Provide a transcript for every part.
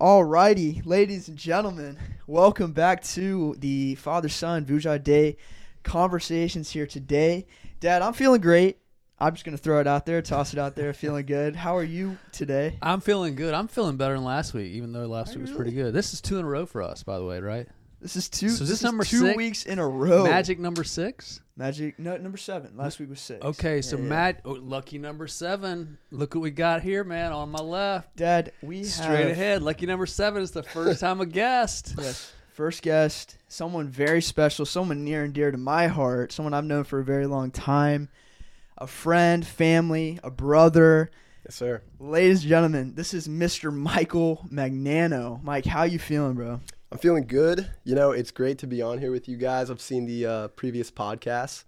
Alrighty, ladies and gentlemen, welcome back to the father son Vuja De conversations here today. Dad, I'm feeling great. I'm just gonna throw it out there, toss it out there, feeling good. How are you today? I'm feeling good. I'm feeling better than last week, even though last week was pretty good. This is two in a row for us, by the way, right? This is two. So is this is number two six? weeks in a row. Magic number six. Magic. No, number seven. Last week was six. Okay, so Yeah, yeah. Matt, oh, lucky number seven. Look what we got here, man. On my left, Dad, we straight have, ahead. Lucky number seven is the first time a guest. Yes. First guest, someone very special, someone near and dear to my heart, someone I've known for a very long time, a friend, family, a brother. Yes, sir. Ladies and gentlemen, this is Mr. Michael Magnano. Mike, how you feeling, bro? I'm feeling good. You know, it's great to be on here with you guys. I've seen the uh, previous podcasts.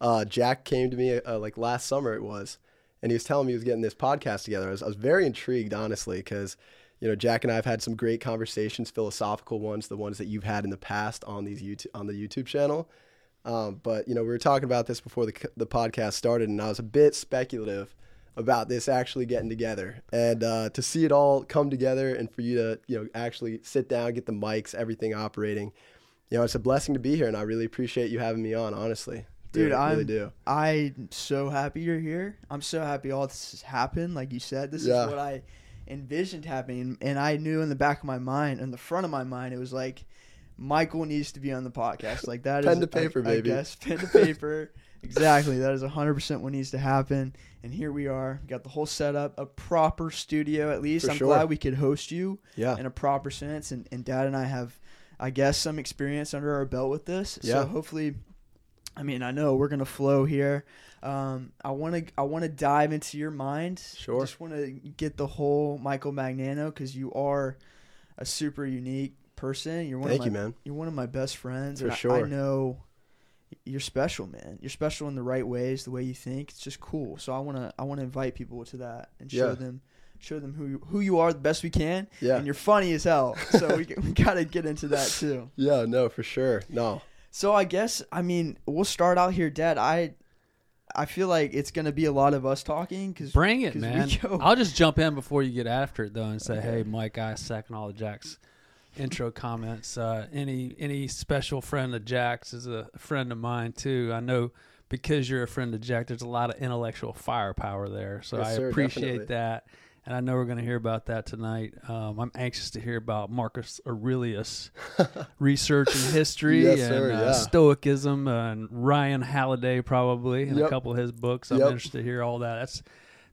Uh, Jack came to me uh, like last summer, it was, and he was telling me he was getting this podcast together. I was, I was very intrigued, honestly, because you know Jack and I have had some great conversations, philosophical ones, the ones that you've had in the past on these YouTube on the YouTube channel. Um, but you know, we were talking about this before the the podcast started, and I was a bit speculative about this actually getting together and uh, to see it all come together and for you to you know actually sit down get the mics everything operating you know it's a blessing to be here and i really appreciate you having me on honestly Dude, really, really I'm- do I'm so happy you're here. I'm so happy all this has happened. Like you said, this Yeah. is what I envisioned happening. And I knew in the back of my mind, in the front of my mind, it was like, Michael needs to be on the podcast. Like that is Pen to paper, I baby. guess pen to paper. Exactly. That is 100% what needs to happen. And here we are. We got the whole setup, a proper studio at least. For I'm sure. glad we could host you yeah in a proper sense. And, and Dad and I have, I guess, some experience under our belt with this. Yeah. So hopefully, I mean, I know we're gonna flow here. Um, I want to, I want to dive into your mind. Sure. Just want to get the whole Michael Magnano because you are a super unique person. You're one thank of you my, man You're one of my best friends. For and I- I know you're special, man. You're special in the right ways, the way you think. It's just cool. So I wanna, I wanna invite people to that and show Yeah. them, show them who you, who you are the best we can. yeah And you're funny as hell. So we, we gotta get into that too. yeah no for sure no So I guess I mean we'll start out here, Dad. I I feel like it's gonna be a lot of us talking because Bring it, 'Cause we man. I'll just jump in before you get after it though, and say, Okay. "Hey, Mike, I second all the Jack's intro comments. Uh, any any special friend of Jack's is a friend of mine too. I know." Because you're a friend of Jack, there's a lot of intellectual firepower there. So Yes, I sir, appreciate definitely. that. And I know we're going to hear about that tonight. Um, I'm anxious to hear about Marcus Aurelius research and history Yes, and sir, uh, yeah. Stoicism and Ryan Holiday probably and a couple of his books. I'm Yep. interested to hear all that. That's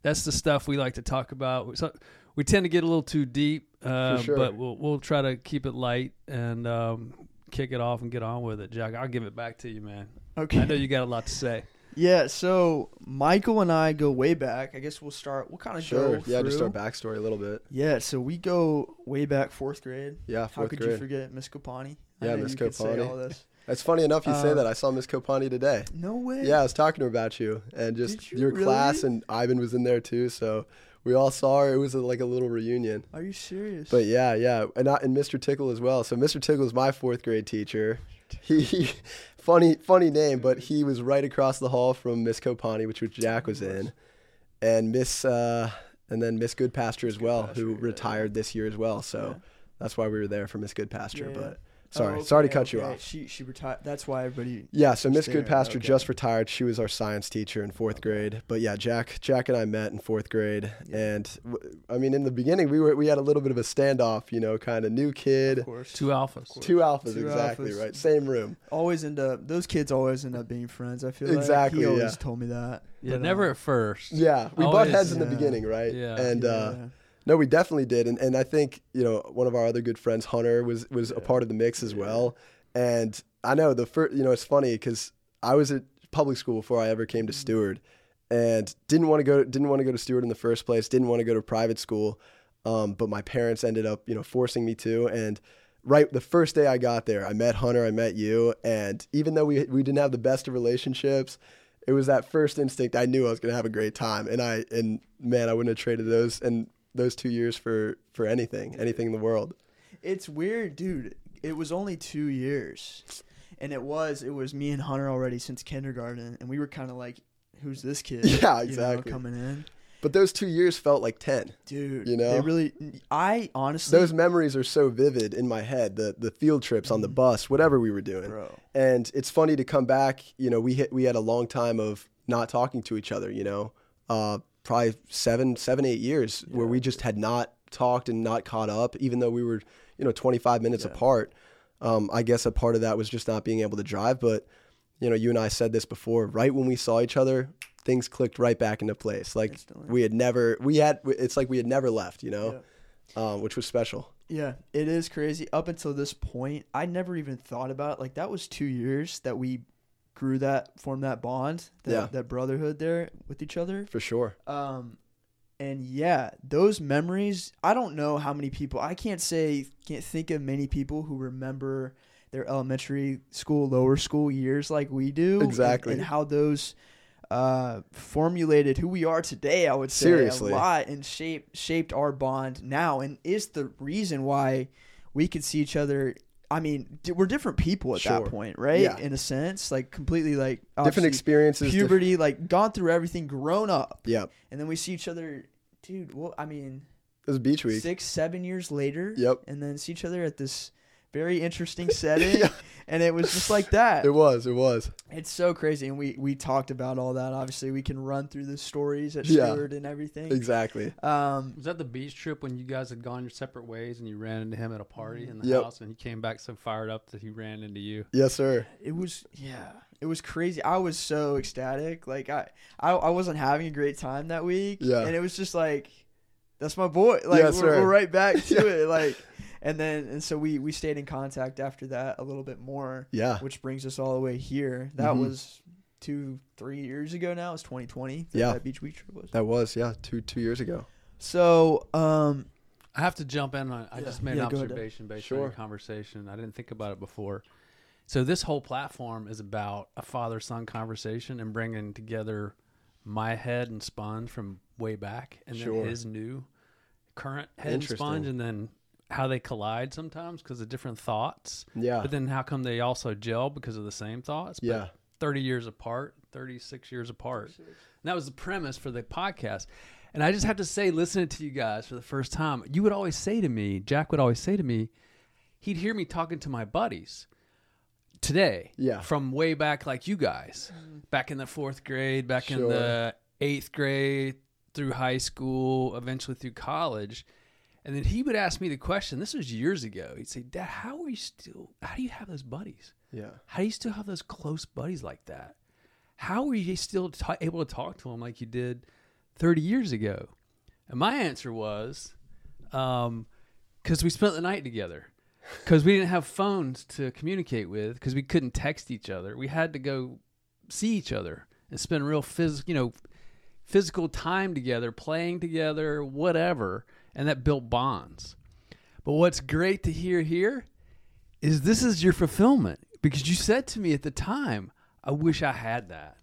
that's the stuff we like to talk about. So we tend to get a little too deep, uh, sure. but we'll we'll try to keep it light and um, kick it off and get on with it. Jack, I'll give it back to you, man. okay. I know you got a lot to say. Yeah. So Michael and I go way back. I guess we'll start. We'll kind of sure go yeah just through. our backstory a little bit Yeah. So we go way back fourth grade. yeah How could grade you forget Miss Copani? Yeah, Miss Copani. could all this. it's funny enough you say Uh, that i saw miss Copani today No way. Yeah, I was talking to her about you and just you your really? class, and Ivan was in there too. So we all saw her. It was a, like a little reunion. Are you serious? But yeah, yeah, and I, and Mr. Tickle as well. So Mr. Tickle is my fourth grade teacher. He, he funny funny name, but he was right across the hall from Miss Copani, which which Jack was in, and Miss uh, and then Miss Goodpasture as well, Goodpasture, who yeah, retired this year as well. So Yeah. that's why we were there for Miss Goodpasture. Yeah, yeah. But sorry, Oh, sorry to okay, cut you off. She she retired. That's why everybody. Yeah, so Miss Just there, Goodpasture okay. just retired. She was our science teacher in fourth grade. But yeah, Jack, Jack and I met in fourth grade, Yeah. and w- I mean, in the beginning, we were we had a little bit of a standoff. You know, kind of new kid, Of course. Two alphas. two alphas, Two exactly alphas. right, same room. always end up those kids always end up being friends. I feel Exactly, Like. He always yeah. told me that. Yeah, But, never uh, at first. Yeah, we butt Always, heads in the beginning, right? Yeah. and uh, yeah. No, we definitely did, and and I think you know one of our other good friends, Hunter, was was a part of the mix as Yeah. well. And I know the first, you know, it's funny because I was at public school before I ever came to Mm. Stewart, and didn't want to go didn't want to go to Stewart in the first place. Didn't want to go to private school, um, but my parents ended up you know forcing me to. And right the first day I got there, I met Hunter, I met you, and even though we we didn't have the best of relationships. It was that first instinct. I knew I was gonna have a great time, and I and man, I wouldn't have traded those and those two years for for anything, anything in the world. It's weird, dude. It was only two years, and it was it was me and Hunter already since kindergarten, and we were kind of like, "Who's this kid?" Yeah, you know, exactly. coming in, But those two years felt like ten. dude. You know? they really. I honestly, Those memories are so vivid in my head. The the field trips on the bus, whatever we were doing. Mm-hmm. bro. And it's funny to come back. You know, we hit we had a long time of not talking to each other. You know, uh, probably seven seven eight years where we just had not talked and not caught up, even though we were you know 25 minutes Yeah. apart. Um, I guess a part of that was just not being able to drive, but you know, you and I said this before. Right when we saw each other, things clicked right back into place. Like Instantly. we had never, we had. It's like we had never left. You know, um, which was special. Yeah, it is crazy. Up until this point, I never even thought about it. like that was two years that we grew that formed that bond, that, Yeah. that brotherhood there with each other. For sure. Um, and yeah, those memories. I don't know how many people. I can't say, can't think of many people who remember their elementary school, lower school years like we do. Exactly. and, how those uh, formulated who we are today. I would say Seriously. a lot and shaped shaped our bond now, and is the reason why we could see each other. I mean, we're different people at Sure. that point, right? Yeah. In a sense, like completely like Different experiences. diff- puberty, like gone through everything, grown up Yep. and then we see each other, dude. Well, I mean, It was beach week. six, seven years later. Yep. And then see each other at this very interesting setting, Yeah. and it was just like that. It was. It was. It's so crazy, and we we talked about all that. Obviously, we can run through the stories at Yeah. Stewart and everything. Exactly. Um, Was that the beach trip when you guys had gone your separate ways and you ran into him at a party in the Yep. house and he came back so fired up that he ran into you? Yes, sir. it was yeah, it was crazy. I was so ecstatic. Like I I, I wasn't having a great time that week. Yeah. And it was just like, that's my boy. Like Yes, we're, sir. we're right back to Yeah. it. Like, and then and so we we stayed in contact after that a little bit more. Yeah. which brings us all the way here. That Mhm. was two, three years ago now. It's 2020. that Yeah. that beach week trip was. That was yeah two two years ago. So, um, I have to jump in on. I Yeah. just made Yeah, an go ahead, Dad. observation based on Sure. your conversation. I didn't think about it before. So this whole platform is about a father-son conversation and bringing together my head and sponge from way back, and Sure. then his new current head and sponge, and then how they collide sometimes because of different thoughts. Yeah. But then how come they also gel because of the same thoughts? But Yeah. 30 years apart, 36 years apart. And that was the premise for the podcast. And I just have to say, listening to you guys for the first time, you would always say to me, Jack would always say to me, he'd hear me talking to my buddies today Yeah. from way back, like you guys, mm-hmm. back in the fourth grade, back in the eighth grade, through high school, eventually through college. And then he would ask me the question. This was years ago. He'd say, "Dad, how are you still? How do you have those buddies? Yeah. How do you still have those close buddies like that? How are you still ta able to talk to them like you did 30 years ago?" And my answer was, um, because we spent the night together. Because we didn't have phones to communicate with, because we couldn't text each other. We had to go see each other and spend real phys- you know, physical time together, playing together, whatever, and that built bonds. But what's great to hear here is this is your fulfillment because you said to me at the time, I wish I had that.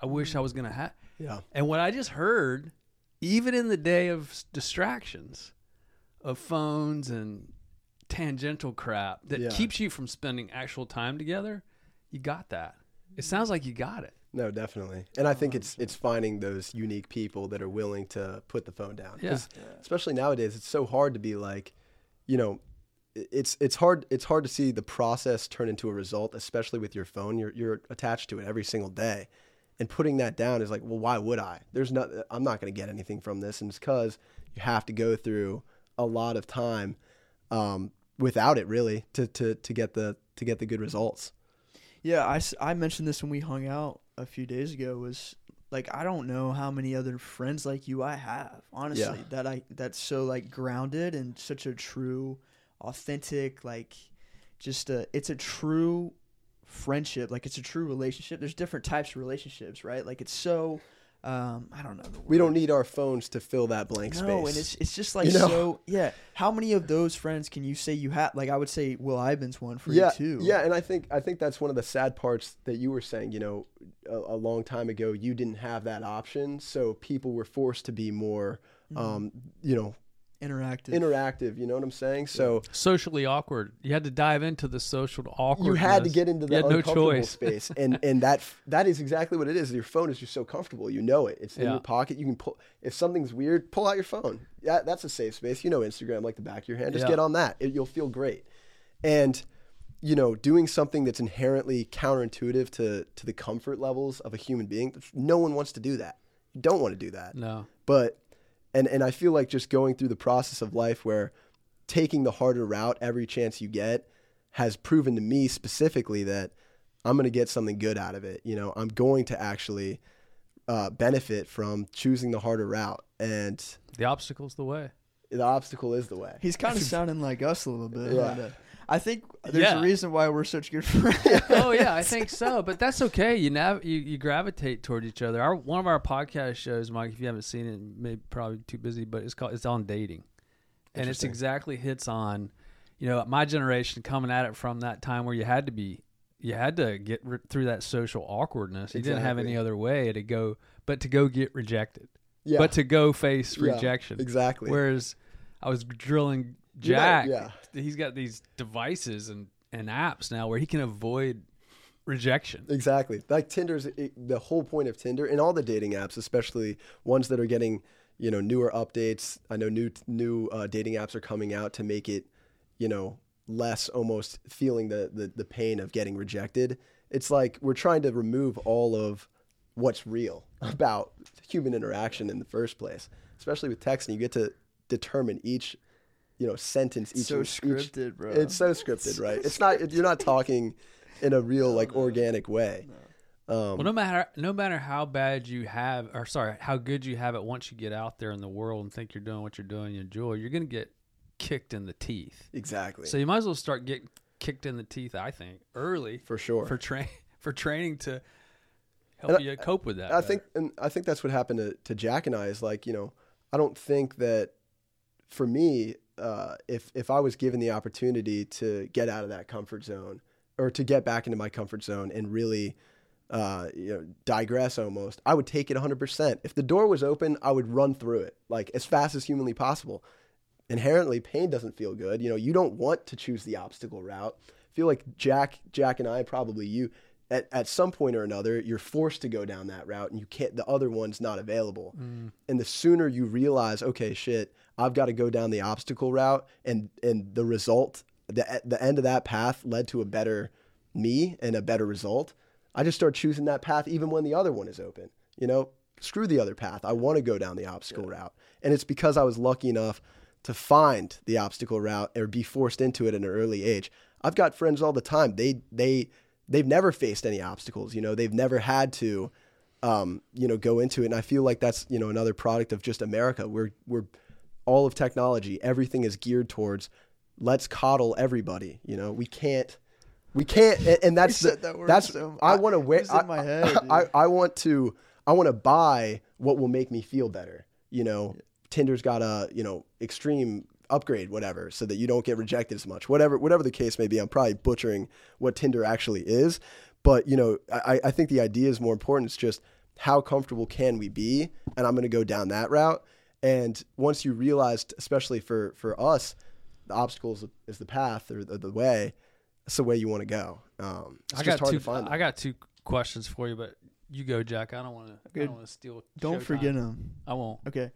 I wish I was going to have. Yeah. And what I just heard, even in the day of distractions, of phones and tangential crap that Yeah. keeps you from spending actual time together, you got that. It sounds like you got it. No, definitely. And I think it's it's finding those unique people that are willing to put the phone down. Yeah. 'Cause Especially nowadays, it's so hard to be like, you know, it's it's hard it's hard to see the process turn into a result, especially with your phone. You're you're attached to it every single day. And putting that down is like, well, why would I? There's not I'm not going to get anything from this and it's cuz you have to go through a lot of time um, without it really to, to to get the to get the good results. Yeah, I, I mentioned this when we hung out a few days ago. Was like I don't know how many other friends like you I have. Honestly, Yeah. that I that's so like grounded and such a true, authentic like, just a it's a true friendship. Like it's a true relationship. There's different types of relationships, right? Like it's so. Um, I don't know. We don't need our phones to fill that blank no, space. and it's it's just like You know? so. Yeah, how many of those friends can you say you have? Like I would say Will Ivan's one for yeah, you too. Yeah, and I think I think that's one of the sad parts that you were saying. You know, a, a long time ago, you didn't have that option, so people were forced to be more, Mm-hmm. um, you know, interactive. interactive. You know what I'm saying? So Socially awkward. You had to dive into the social awkward. you had to get into You the had no choice. space, and and that that is exactly what it is. Your phone is just so comfortable. You know it. It's in Yeah. your pocket. You can pull if something's weird, pull out your phone. Yeah, that's a safe space. You know Instagram like the back of your hand. Just Yeah. get on that. It, you'll feel great. And you know, doing something that's inherently counterintuitive to to the comfort levels of a human being. No one wants to do that. You don't want to do that No. but and and I feel like just going through the process of life where taking the harder route every chance you get has proven to me specifically that I'm going to get something good out of it. You know, I'm going to actually uh, benefit from choosing the harder route, and The obstacle's the way. the obstacle is the way. He's kind of sounding like us a little bit. Yeah. but, uh, I think there's Yeah. a reason why we're such good friends. oh yeah, I think so. But that's okay. You nav- you, you gravitate toward each other. Our one of our podcast shows, Mike, if you haven't seen it, maybe probably too busy, but it's called it's on dating, and it's exactly hits on, you know, my generation coming at it from that time where you had to be, you had to get re- through that social awkwardness. You didn't have any other way to go, but to go get rejected, Yeah, but to go face Yeah, rejection. exactly. Whereas I was drilling Jack. yeah. He's got these devices and, and apps now where he can avoid rejection. Exactly. Like Tinder's it, the whole point of Tinder and all the dating apps, especially ones that are getting you know newer updates. I know new new uh, dating apps are coming out to make it you know less almost feeling the, the the pain of getting rejected. It's like we're trying to remove all of what's real about human interaction in the first place. Especially with texting, you get to determine each you know sentence each so each scripted, bro. it's so scripted, right? It's not. You're not talking in a real, like, organic way. Um, Well, no matter no matter how bad you have, or sorry, how good you have it, once you get out there in the world and think you're doing what you're doing, you enjoy, you're gonna get kicked in the teeth. exactly. So you might as well start getting kicked in the teeth. I think early for sure. for train for training to help And I- you cope with that. I better. think, and I think that's what happened to, to Jack and I. Is like, you know, I don't think that for me, uh, if if I was given the opportunity to get out of that comfort zone or to get back into my comfort zone and really, uh, you know, digress almost, I would take it 100%. If the door was open, I would run through it like as fast as humanly possible. Inherently, pain doesn't feel good. You know, you don't want to choose the obstacle route. I feel like Jack, Jack and I, probably you, at, at some point or another, you're forced to go down that route and you can't, the other one's not available. And the sooner you realize, okay, shit, I've got to go down the obstacle route and, and the result, the, the end of that path led to a better me and a better result. I just start choosing that path even when the other one is open. You know, screw the other path. I want to go down the obstacle route. And it's because I was lucky enough to find the obstacle route or be forced into it at an early age. I've got friends all the time. They they they've never faced any obstacles. You know, they've never had to, um, you know, go into it. And I feel like that's you know another product of just America. We're we're all of technology. Everything is geared towards let's coddle everybody. You know, we can't. We can't, and, and that's the, that that's so- I I- want to wear. in my head, I, dude. I want to I want to buy what will make me feel better. You know, Tinder's got a you know extreme upgrade, whatever, so that you don't get rejected as much. Whatever whatever the case may be, I'm probably butchering what Tinder actually is, but you know, I, I think the idea is more important. It's just how comfortable can we be, and I'm going to go down that route. And once you realized, especially for for us, the obstacles is the path or the, the way. That's the way you want to go. Um, it's I just got hard two. to find. I got two questions for you, but you go, Jack. I don't want to. I don't want to steal. Don't showtime. forget him. I won't. Okay.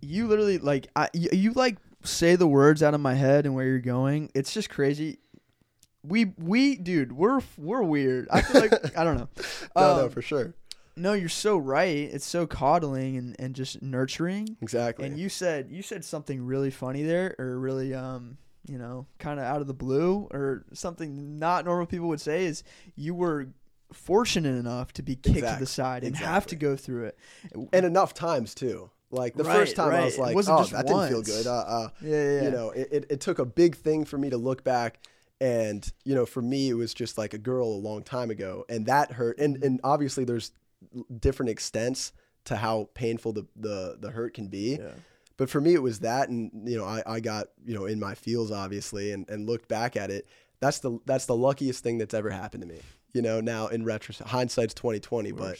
You literally like I you, you like say the words out of my head and where you're going. It's just crazy. We we dude, we're we're weird. I feel like I don't know. no, no, Um, for sure. No, you're so right. It's so coddling and, and just nurturing. Exactly. And you said you said something really funny there, or really um you know kind of out of the blue, or something not normal people would say is you were fortunate enough to be kicked to the side and have to go through it. and enough times too. Like the Right, first time I was like, wasn't oh, that didn't feel good. Uh, uh, Yeah, yeah, yeah. You know, it, it, it took a big thing for me to look back. And, you know, for me, it was just like a girl a long time ago. And that hurt. And, and obviously, there's different extents to how painful the, the, the hurt can be. Yeah. But for me, it was that. And, you know, I, I got, you know, in my feels, obviously, and, and looked back at it. That's the, that's the luckiest thing that's ever happened to me. You know, now in retrospect, hindsight's 2020, but.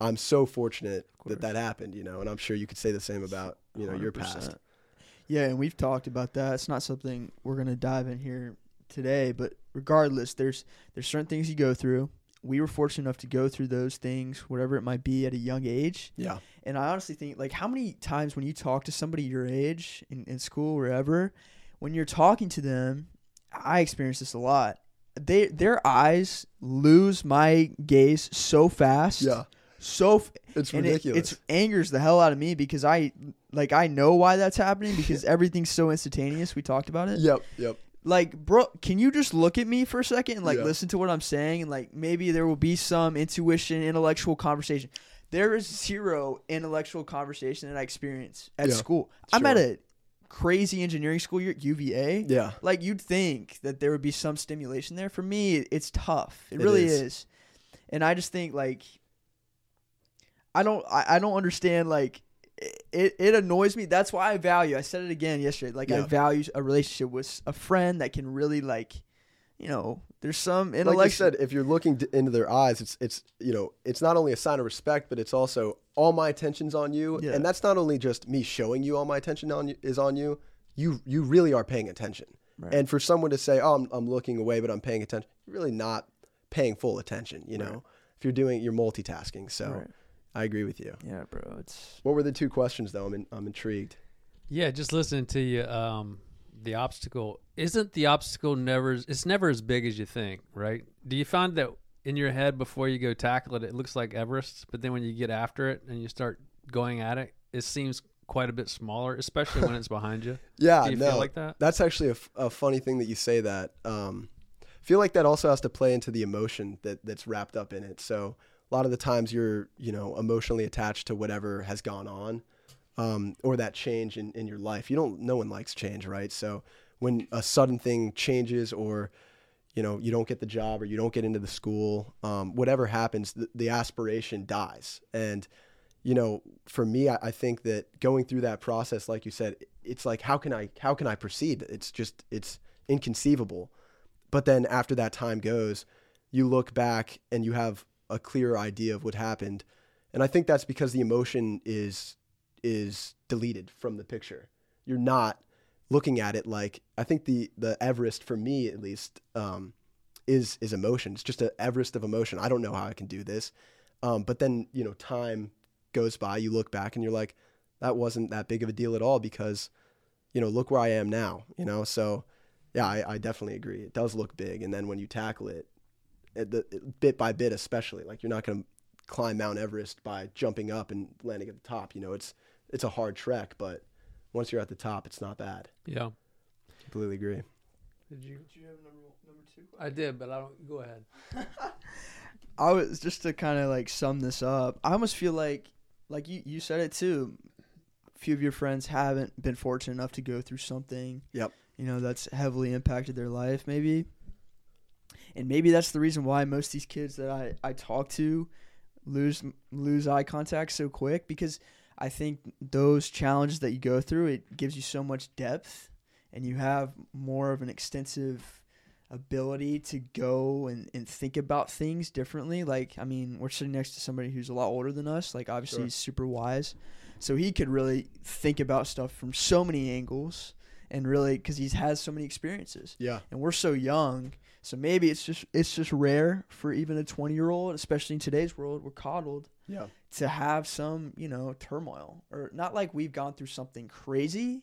I'm so fortunate that that happened, you know, and I'm sure you could say the same about, you know, your past. Yeah, and we've talked about that. It's not something we're gonna dive in here today, but regardless, there's there's certain things you go through. We were fortunate enough to go through those things, whatever it might be, at a young age. Yeah. And I honestly think, like, how many times when you talk to somebody your age in, in school, wherever, when you're talking to them, I experience this a lot. They their eyes lose my gaze so fast. Yeah. So f- It's and it, ridiculous. it angers the hell out of me because I like I know why that's happening because everything's so instantaneous. We talked about it. yep. Yep. Like, bro, can you just look at me for a second and like Yeah. listen to what I'm saying and like maybe there will be some intuition, intellectual conversation. There is zero intellectual conversation that I experience at Yeah, school. I'm at a crazy engineering school year at UVA. Yeah. Like you'd think that there would be some stimulation there. For me, it's tough. It, It really is. is. And I just think like I don't I, I don't understand like it, it annoys me. That's why I value. I said it again yesterday. Like I value a relationship with a friend that can really like, you know, there's some Like you intellectual. said, if you're looking d- into their eyes, it's it's you know it's not only a sign of respect, but it's also all my attention's on you, Yeah. and that's not only just me showing you all my attention on you is on you. You you really are paying attention, Right. and for someone to say, "Oh, I'm, I'm looking away, but I'm paying attention," you're really not paying full attention. You know, Right. if you're doing you're multitasking. So Right. I agree with you. Yeah, bro. It's What were the two questions though? I'm in, I'm intrigued. Yeah, just listening to you. Um, the obstacle isn't the obstacle never. It's never as big as you think, right? Do you find that in your head before you go tackle it, it looks like Everest, but then when you get after it and you start going at it, it seems quite a bit smaller, especially when it's behind you. Yeah, Do you no, feel like that? That's actually a, f- a funny thing that you say that. Um, I feel like that also has to play into the emotion that that's wrapped up in it. So a lot of the times you're you know emotionally attached to whatever has gone on, um, or that change in, in your life. You don't. No one likes change, right? So when a sudden thing changes, or you know you don't get the job, or you don't get into the school, um, whatever happens, the, the aspiration dies. And you know, for me, I, I think that going through that process, like you said, it's like how can I how can I proceed? It's just it's inconceivable. But then after that time goes, you look back and you have a clearer idea of what happened. And I think that's because the emotion is is deleted from the picture. You're not looking at it like I think the the Everest for me at least um, is is emotion. It's just an Everest of emotion. I don't know how I can do this. Um, but then you know time goes by. You look back and you're like, that wasn't that big of a deal at all because you know look where I am now. You know so yeah, I, I definitely agree. It does look big, and then when you tackle it, it, the, bit by bit, especially like you're not going to climb Mount Everest by jumping up and landing at the top. You know, it's it's a hard trek, but once you're at the top, it's not bad. Yeah. Completely agree. Did you? Did you have number number two? I did, but I don't. Go ahead. I was just to kind of like sum this up. I almost feel like, like you you said it too. A few of your friends haven't been fortunate enough to go through something. Yep. You know that's heavily impacted their life, maybe. And maybe that's the reason why most of these kids that I I talk to lose lose eye contact so quick because I think those challenges that you go through it gives you so much depth and you have more of an extensive ability to go and, and think about things differently. Like, I mean, we're sitting next to somebody who's a lot older than us. Like, obviously, Sure. he's super wise. So he could really think about stuff from so many angles and really, because he's has so many experiences. Yeah. And we're so young. So maybe it's just it's just rare for even a 20 year old, especially in today's world, we're coddled Yeah. to have some, you know, turmoil or not like we've gone through something crazy,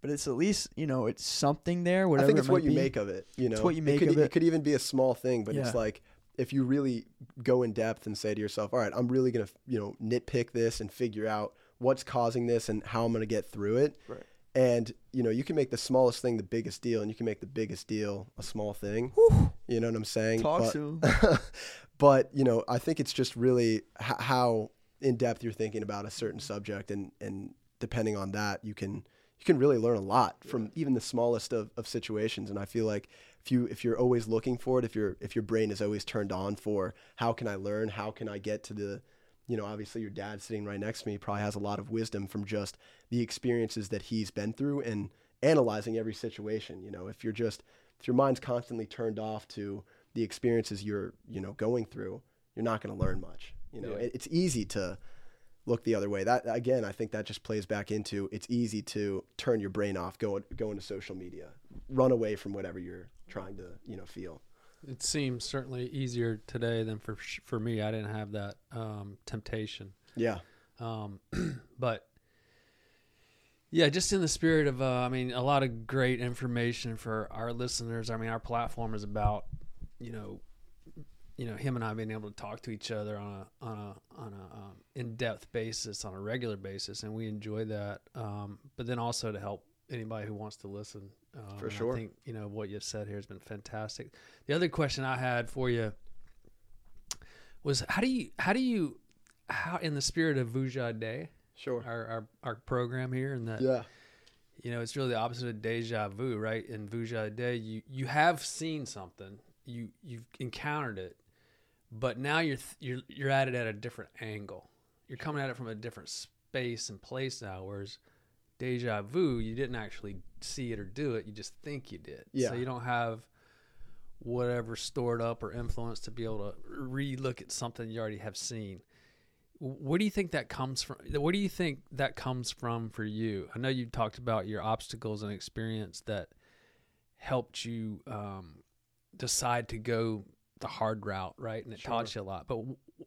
but it's at least, you know, it's something there. Whatever I think it it's what might you be. make of it. You know, what you make it could, of it. It could even be a small thing, but Yeah. it's like if you really go in depth and say to yourself, "All right, I'm really gonna, you know, nitpick this and figure out what's causing this and how I'm gonna get through it." Right. And you know, you can make the smallest thing the biggest deal, and you can make the biggest deal a small thing. Whew. You know what I'm saying? Talk but, to him. but you know, I think it's just really h- how in depth you're thinking about a certain subject, and and depending on that, you can you can really learn a lot from even the smallest of, of situations. And I feel like if you if you're always looking for it, if your if your brain is always turned on for how can I learn, how can I get to the you know, obviously your dad sitting right next to me probably has a lot of wisdom from just the experiences that he's been through and analyzing every situation. You know, if you're just if your mind's constantly turned off to the experiences you're, you know, going through, you're not going to learn much. You know, Yeah. it, it's easy to look the other way. That again, I think that just plays back into it's easy to turn your brain off, go go into social media, run away from whatever you're trying to you know feel. It seems certainly easier today than for for me. I didn't have that um, temptation. Yeah. Um, but yeah, just in the spirit of, uh, I mean, a lot of great information for our listeners. I mean, our platform is about, you know, you know, him and I being able to talk to each other on a on a on a um, in depth basis on a regular basis, and we enjoy that. Um, but then also to help anybody who wants to listen. Um, For sure. I think you know what you've said here has been fantastic. The other question I had for you was how do you how do you how in the spirit of Vuja De, Sure. our, our our program here, and that Yeah. you know it's really the opposite of deja vu, right? In Vuja De, you you have seen something, you you've encountered it, but now you're th- you're you're at it at a different angle. You're coming at it from a different space and place now. Whereas deja vu, you didn't actually see it or do it; you just think you did. Yeah. So you don't have whatever stored up or influence to be able to re-look at something you already have seen. Where do you think that comes from? Where do you think that comes from for you? I know you talked about your obstacles and experience that helped you um, decide to go the hard route, right? And it taught you a lot. But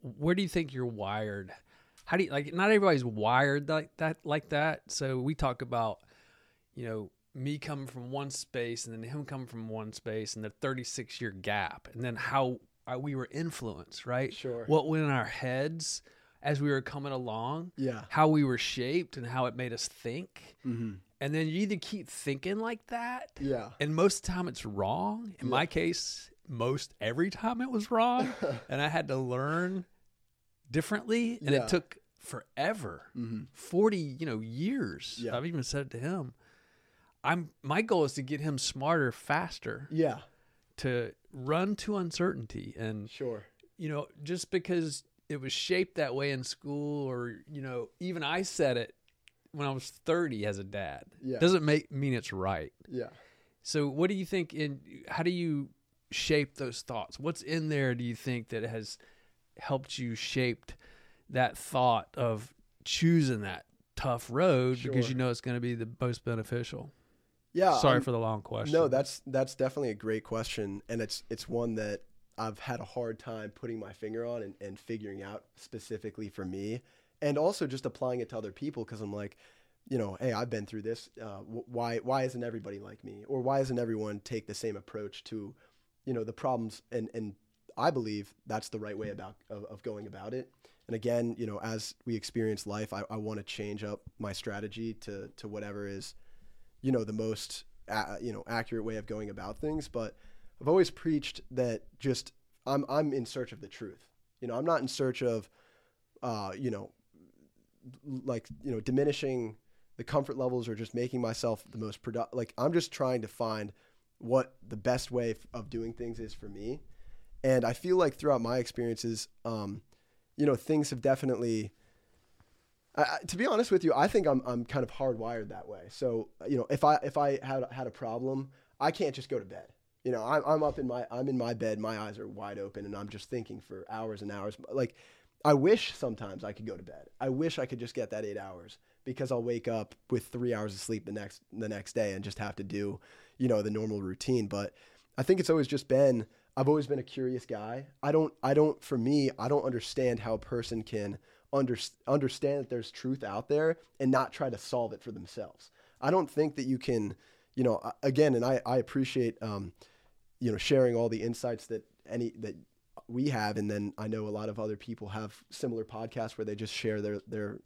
where do you think you're wired? How do you like? Not everybody's wired like that, like that. So we talk about, you know, me coming from one space and then him coming from one space and the 36 year gap, and then how uh, we were influenced, right? Sure. What went in our heads as we were coming along, Yeah. how we were shaped, and how it made us think. Mm-hmm. And then you either keep thinking like that, Yeah. and most of the time it's wrong. In my case, most every time it was wrong, and I had to learn differently, and Yeah. it took forever, Mm-hmm. forty, you know, years. Yeah. I've even said it to him. I'm my goal is to get him smarter faster Yeah. to run to uncertainty and Sure. you know, just because it was shaped that way in school, or you know, even I said it when I was thirty as a dad, Yeah. doesn't make mean it's right. Yeah. So, what do you think? In how do you shape those thoughts? What's in there? Do you think that has helped you shaped that thought of choosing that tough road because you know it's going to be the most beneficial? Yeah. Sorry I'm- for the long question. No, that's that's definitely a great question, and it's it's one that I've had a hard time putting my finger on and, and figuring out specifically for me, and also just applying it to other people because I'm like, you know, hey, I've been through this. Uh, why why isn't everybody like me, or why isn't everyone take the same approach to, you know, the problems? And and I believe that's the right way about of, of going about it. And again, you know, as we experience life, I, I want to change up my strategy to to whatever is you know the most you know accurate way of going about things. But i've always preached that just i'm i'm in search of the truth. You know i'm not in search of uh you know like you know diminishing the comfort levels or just making myself the most productive like i'm just trying to find what the best way of doing things is for me and i feel like throughout my experiences um you know things have definitely I, to be honest with you, I think I'm I'm kind of hardwired that way. So you know, if I if I had had a problem, I can't just go to bed. You know, I'm I'm up in my I'm in my bed, my eyes are wide open, and I'm just thinking for hours and hours. Like, I wish sometimes I could go to bed. I wish I could just get that eight hours because I'll wake up with three hours of sleep the next the next day and just have to do, you know, the normal routine. But I think it's always just been I've always been a curious guy. I don't I don't for me I don't understand how a person can under, understand that there's truth out there and not try to solve it for themselves. I don't think that you can, you know, again, and I, I appreciate, um, you know, sharing all the insights that any, that we have. And then I know a lot of other people have similar podcasts where they just share their, their,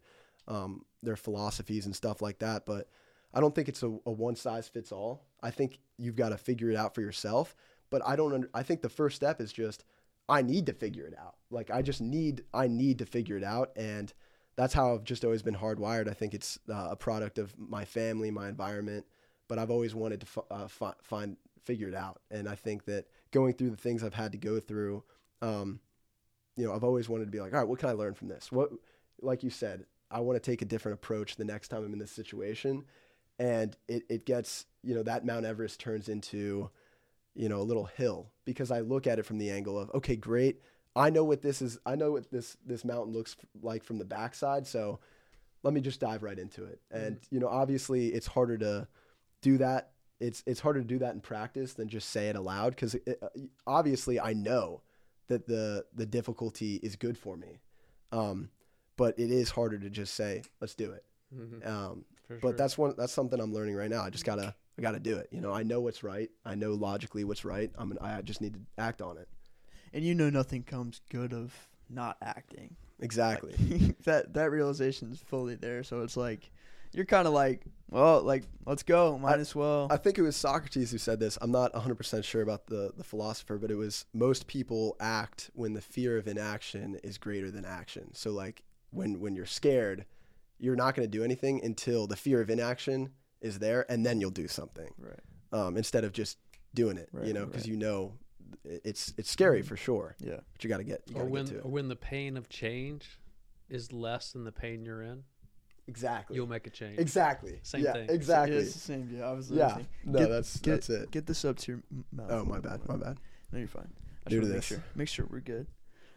um, their philosophies and stuff like that. But I don't think it's a, a one size fits all. I think you've got to figure it out for yourself. But I don't, under, I think the first step is just, I need to figure it out. Like I just need I need to figure it out, and that's how I've just always been hardwired. I think it's uh, a product of my family, my environment, but I've always wanted to f- uh, fi- find figure it out. And I think that going through the things I've had to go through, um, you know, I've always wanted to be like, all right, what can I learn from this? What, like you said, I want to take a different approach the next time I'm in this situation, and it it gets you know that Mount Everest turns into you know, a little hill because I look at it from the angle of, okay, great. I know what this is. I know what this this mountain looks like from the backside. So let me just dive right into it. And you know, obviously, it's harder to do that. It's it's harder to do that in practice than just say it aloud because obviously I know that the the difficulty is good for me. Um, but it is harder to just say, let's do it. Mhm. Um, For but that's one that's something I'm learning right now. I just gotta I gotta do it. You know, I know what's right. I know logically what's right. I'm an, I just need to act on it. And you know nothing comes good of not acting. Exactly. that that realization is fully there. So it's like you're kind of like, well, like let's go. Might as well. I think it was Socrates who said this. I'm not 100% sure about the, the philosopher, but it was most people act when the fear of inaction is greater than action. So, like, when, when you're scared, you're not going to do anything until the fear of inaction is there, and then you'll do something right. um, instead of just doing it, Right, you know, because right. you know it's, it's scary for sure, Yeah. but you got to get, you or got to when get to or it. when the pain of change is less than the pain you're in, Exactly. you'll make a change. Exactly. Same yeah, thing. Exactly. It's the same. Yeah. I was. Yeah. No, Get- that's, get- that's it. Get this up to your mouth. Oh, my bad. My bad. No, you're fine. I New to wanna make this. sure. Make sure we're good.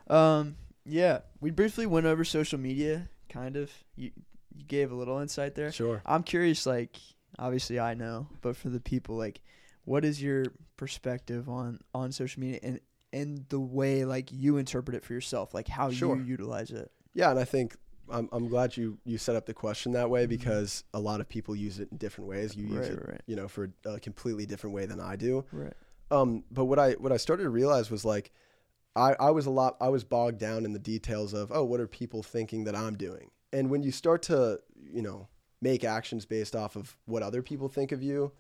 Um. Yeah. We briefly went over social media. Kind of. You you gave a little insight there. Sure. I'm curious. Like, obviously, I know, but for the people, like, what is your perspective on on social media and and the way like you interpret it for yourself, like how Sure. you utilize it? Yeah, and I think I'm, I'm glad you, you set up the question that way Mhm. because a lot of people use it in different ways. You use right, it, right, you know, for a completely different way than I do. right. Um, but what I what I started to realize was like, I, I was a lot I was bogged down in the details of oh what are people thinking that I'm doing, and when you start to you know make actions based off of what other people think of you,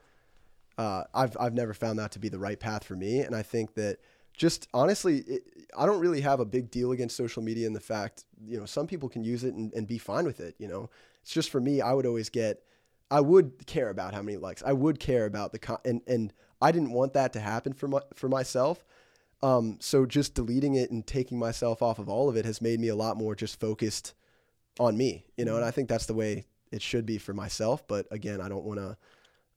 uh, I've I've never found that to be the right path for me, and I think that just honestly, it, I don't really have a big deal against social media and the fact you know some people can use it and, and be fine with it. You know, it's just for me, I would always get. I would care about how many likes. I would care about the con- and and I didn't want that to happen for my, for myself. Um, so just deleting it and taking myself off of all of it has made me a lot more just focused on me, you know. And I think that's the way it should be for myself. But again, I don't want to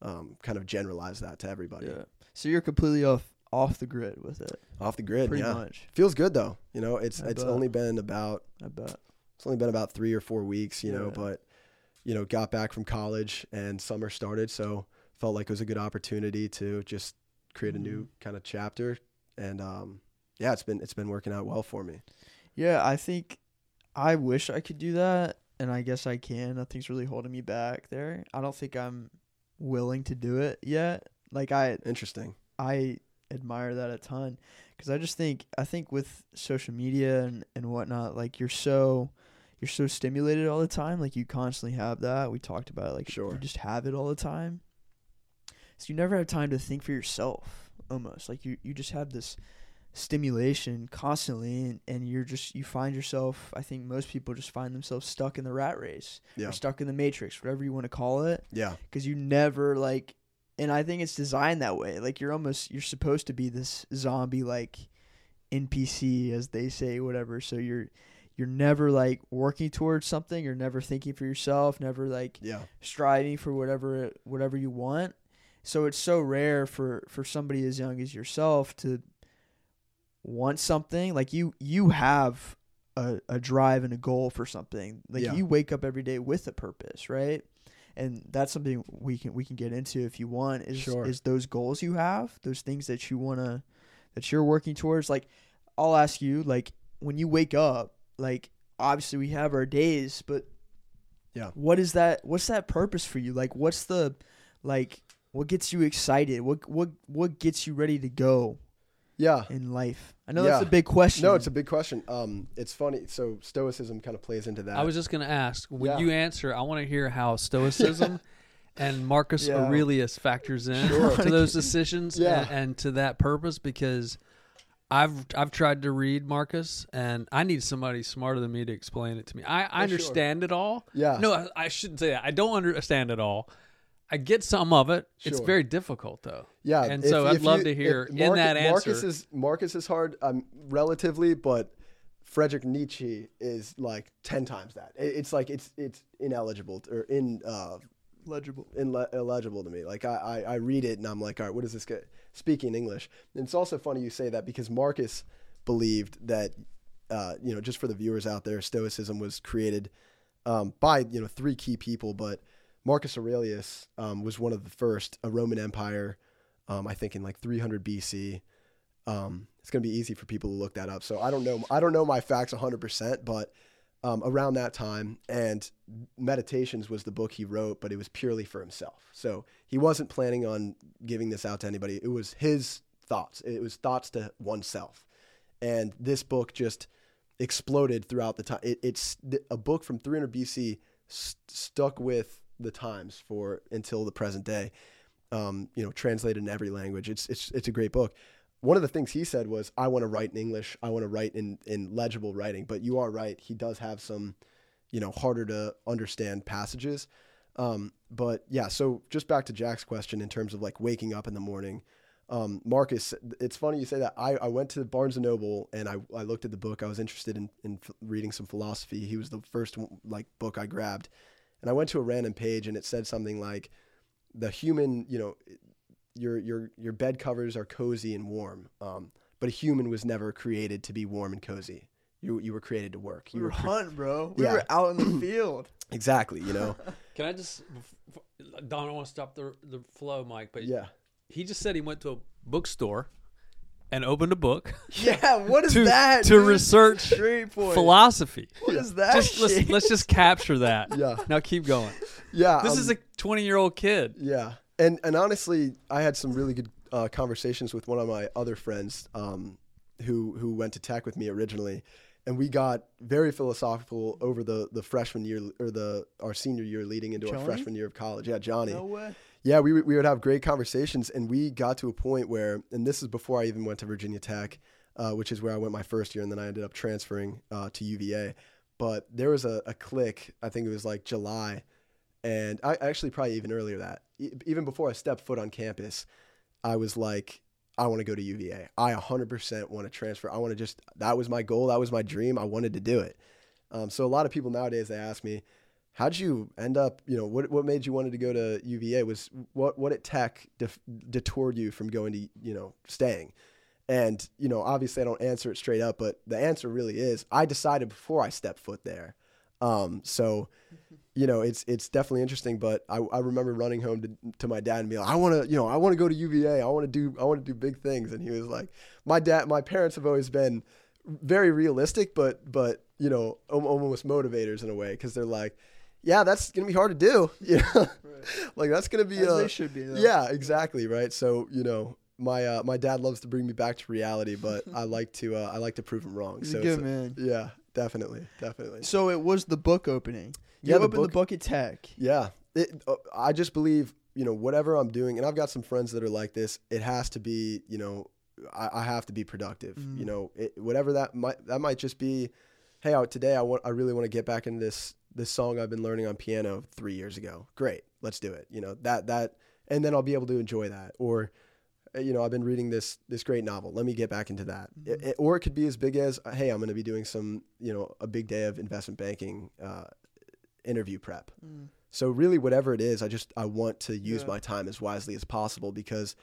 um, kind of generalize that to everybody. Yeah. So you're completely off off the grid with it, Off the grid, pretty yeah. much. Feels good though. You know, it's I it's bet. only been about I bet. it's only been about three or four weeks, you know, but you know, got back from college and summer started, so felt like it was a good opportunity to just create a new Mhm. kind of chapter. And um, yeah, it's been it's been working out well for me. Yeah, I think I wish I could do that, and I guess I can. Nothing's really holding me back there. I don't think I'm willing to do it yet. Like I, Interesting. I admire that a ton because I just think I think with social media and and whatnot, like you're so you're so stimulated all the time. Like you constantly have that. We talked about it, like Sure. you just have it all the time. So you never have time to think for yourself. Almost like you you just have this stimulation constantly and, and you're just you find yourself i think most people just find themselves stuck in the rat race Yeah. or stuck in the matrix whatever you want to call it Yeah. because you never like and i think it's designed that way like you're almost you're supposed to be this zombie like npc as they say whatever so you're you're never like working towards something you're never thinking for yourself never like Yeah. striving for whatever whatever you want so it's so rare for for somebody as young as yourself to want something like you you have a, a drive and a goal for something like Yeah. you wake up every day with a purpose right and that's something we can we can get into if you want is Sure. is those goals you have those things that you want to that you're working towards like I'll ask you like when you wake up like obviously we have our days but Yeah. what is that what's that purpose for you like what's the like what gets you excited what what what gets you ready to go Yeah. in life i know that's Yeah. a big question No, it's a big question. Um, it's funny. So stoicism kind of plays into that. I was just going to ask when Yeah. you answer, I want to hear how Stoicism and Marcus Yeah. Aurelius factors in Sure. to those decisions Yeah. and, and to that purpose because I've I've tried to read Marcus and I need somebody smarter than me to explain it to me. I, I sure. understand it all. yeah. No, I, I shouldn't say that. I don't understand it all. I get some of it. It's very difficult though. Yeah, And so I'd love to hear if in that answer. Marcus is Marcus is hard, um, relatively, but Frederick Nietzsche is like ten times that. It- it's like it's it's ineligible or in uh, legible inle- illegible to me. Like I, I I read it and I'm like, all right, what is this guy speaking English? And it's also funny you say that because Marcus believed that, uh, you know, just for the viewers out there, Stoicism was created um, by you know three key people, but Marcus Aurelius um, was one of the first, a Roman Empire, um, I think in like 300 BC. Um, it's gonna be easy for people to look that up. So I don't know, I don't know my facts 100, percent but um, around that time, and Meditations was the book he wrote, but it was purely for himself. So he wasn't planning on giving this out to anybody. It was his thoughts. It was thoughts to oneself, and this book just exploded throughout the time. It, it's a book from 300 BC st- stuck with the times for until the present day. Um, you know, translated in every language. It's it's it's a great book. One of the things he said was, "I want to write in English. I want to write in in legible writing." But you are right. He does have some, you know, harder to understand passages. Um, but yeah, so just back to Jack's question in terms of like waking up in the morning. Um, Marcus, it's funny you say that. I, I went to Barnes and Noble and I, I looked at the book. I was interested in, in reading some philosophy. He was the first like book I grabbed, and I went to a random page and it said something like, "The human, you know, your your your bed covers are cozy and warm, um, but a human was never created to be warm and cozy. You you were created to work. You we were were hunting, bro. We Yeah. were out in the field. exactly. You know. Can I just, Don? I don't want to stop the the flow, Mike, but yeah. he just said he went to a bookstore and opened a book Yeah, what is to that? to dude? research Straight point. philosophy. What is that? Just let's let's just capture that. Yeah. Now keep going. Yeah. This um, is a 20 year old kid. Yeah, and and honestly, I had some really good uh, conversations with one of my other friends, um, who who went to tech with me originally, and we got very philosophical over the the freshman year or the our senior year leading into our freshman year of college. Yeah, Johnny. No way. Yeah, we we would have great conversations, and we got to a point where, and this is before I even went to Virginia Tech, uh, which is where I went my first year, and then I ended up transferring uh, to UVA. But there was a, a click. I think it was like July, and I actually probably even earlier that, even before I stepped foot on campus, I was like, I want to go to UVA. I 100% want to transfer. I want to just. That was my goal. That was my dream. I wanted to do it. Um, so a lot of people nowadays they ask me, how'd you end up you know what what made you wanted to go to uva was what what at tech def- detoured you from going to you know staying? And you know obviously i don't answer it straight up but the answer really is i decided before i stepped foot there. Um so you know it's it's definitely interesting but i, I remember running home to, to my dad and being like i want to you know i want to go to uva i want to do i want to do big things. And he was like my dad my parents have always been very realistic but but you know almost motivators in a way because they're like yeah, that's gonna be hard to do. You know, like that's gonna be As should be. Though. yeah, exactly right. So you know, my uh, my dad loves to bring me back to reality, but I like to uh, I like to prove him wrong. He's so a good a- yeah, definitely, definitely. So it was the book opening. You Yeah, the opened the book- book at Tech. Yeah, it, uh, I just believe you know whatever I'm doing, and I've got some friends that are like this. It has to be you know I, I have to be productive. Mm. You know, it, whatever that might that might just be. Hey, I, today I want I really want to get back into this this song I've been learning on piano three years ago. Great, let's do it. You know that that, and then I'll be able to enjoy that. Or, uh, you know, I've been reading this this great novel. Let me get back into that. It- it- or it could be as big as, hey, I'm going to be doing some, you know, a big day of investment banking uh, interview prep. Mm. So really, whatever it is, I just I want to use Yeah. my time as wisely as possible because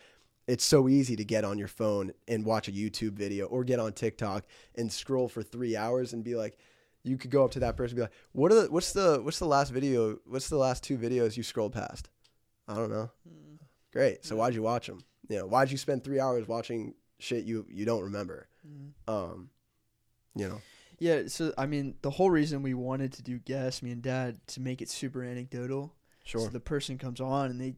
it's so easy to get on your phone and watch a YouTube video or get on TikTok and scroll for three hours and be like, you could go up to that person and be like, what are the, what's the what's the last video? What's the last two videos you scrolled past? I don't know. Mm. Great. So why'd you watch them? You know, why'd you spend three hours watching shit you you don't remember? Mm. Um, you know. Yeah, so I mean, the whole reason we wanted to do guests, me and Dad, to make it super anecdotal. Sure. So the person comes on and they,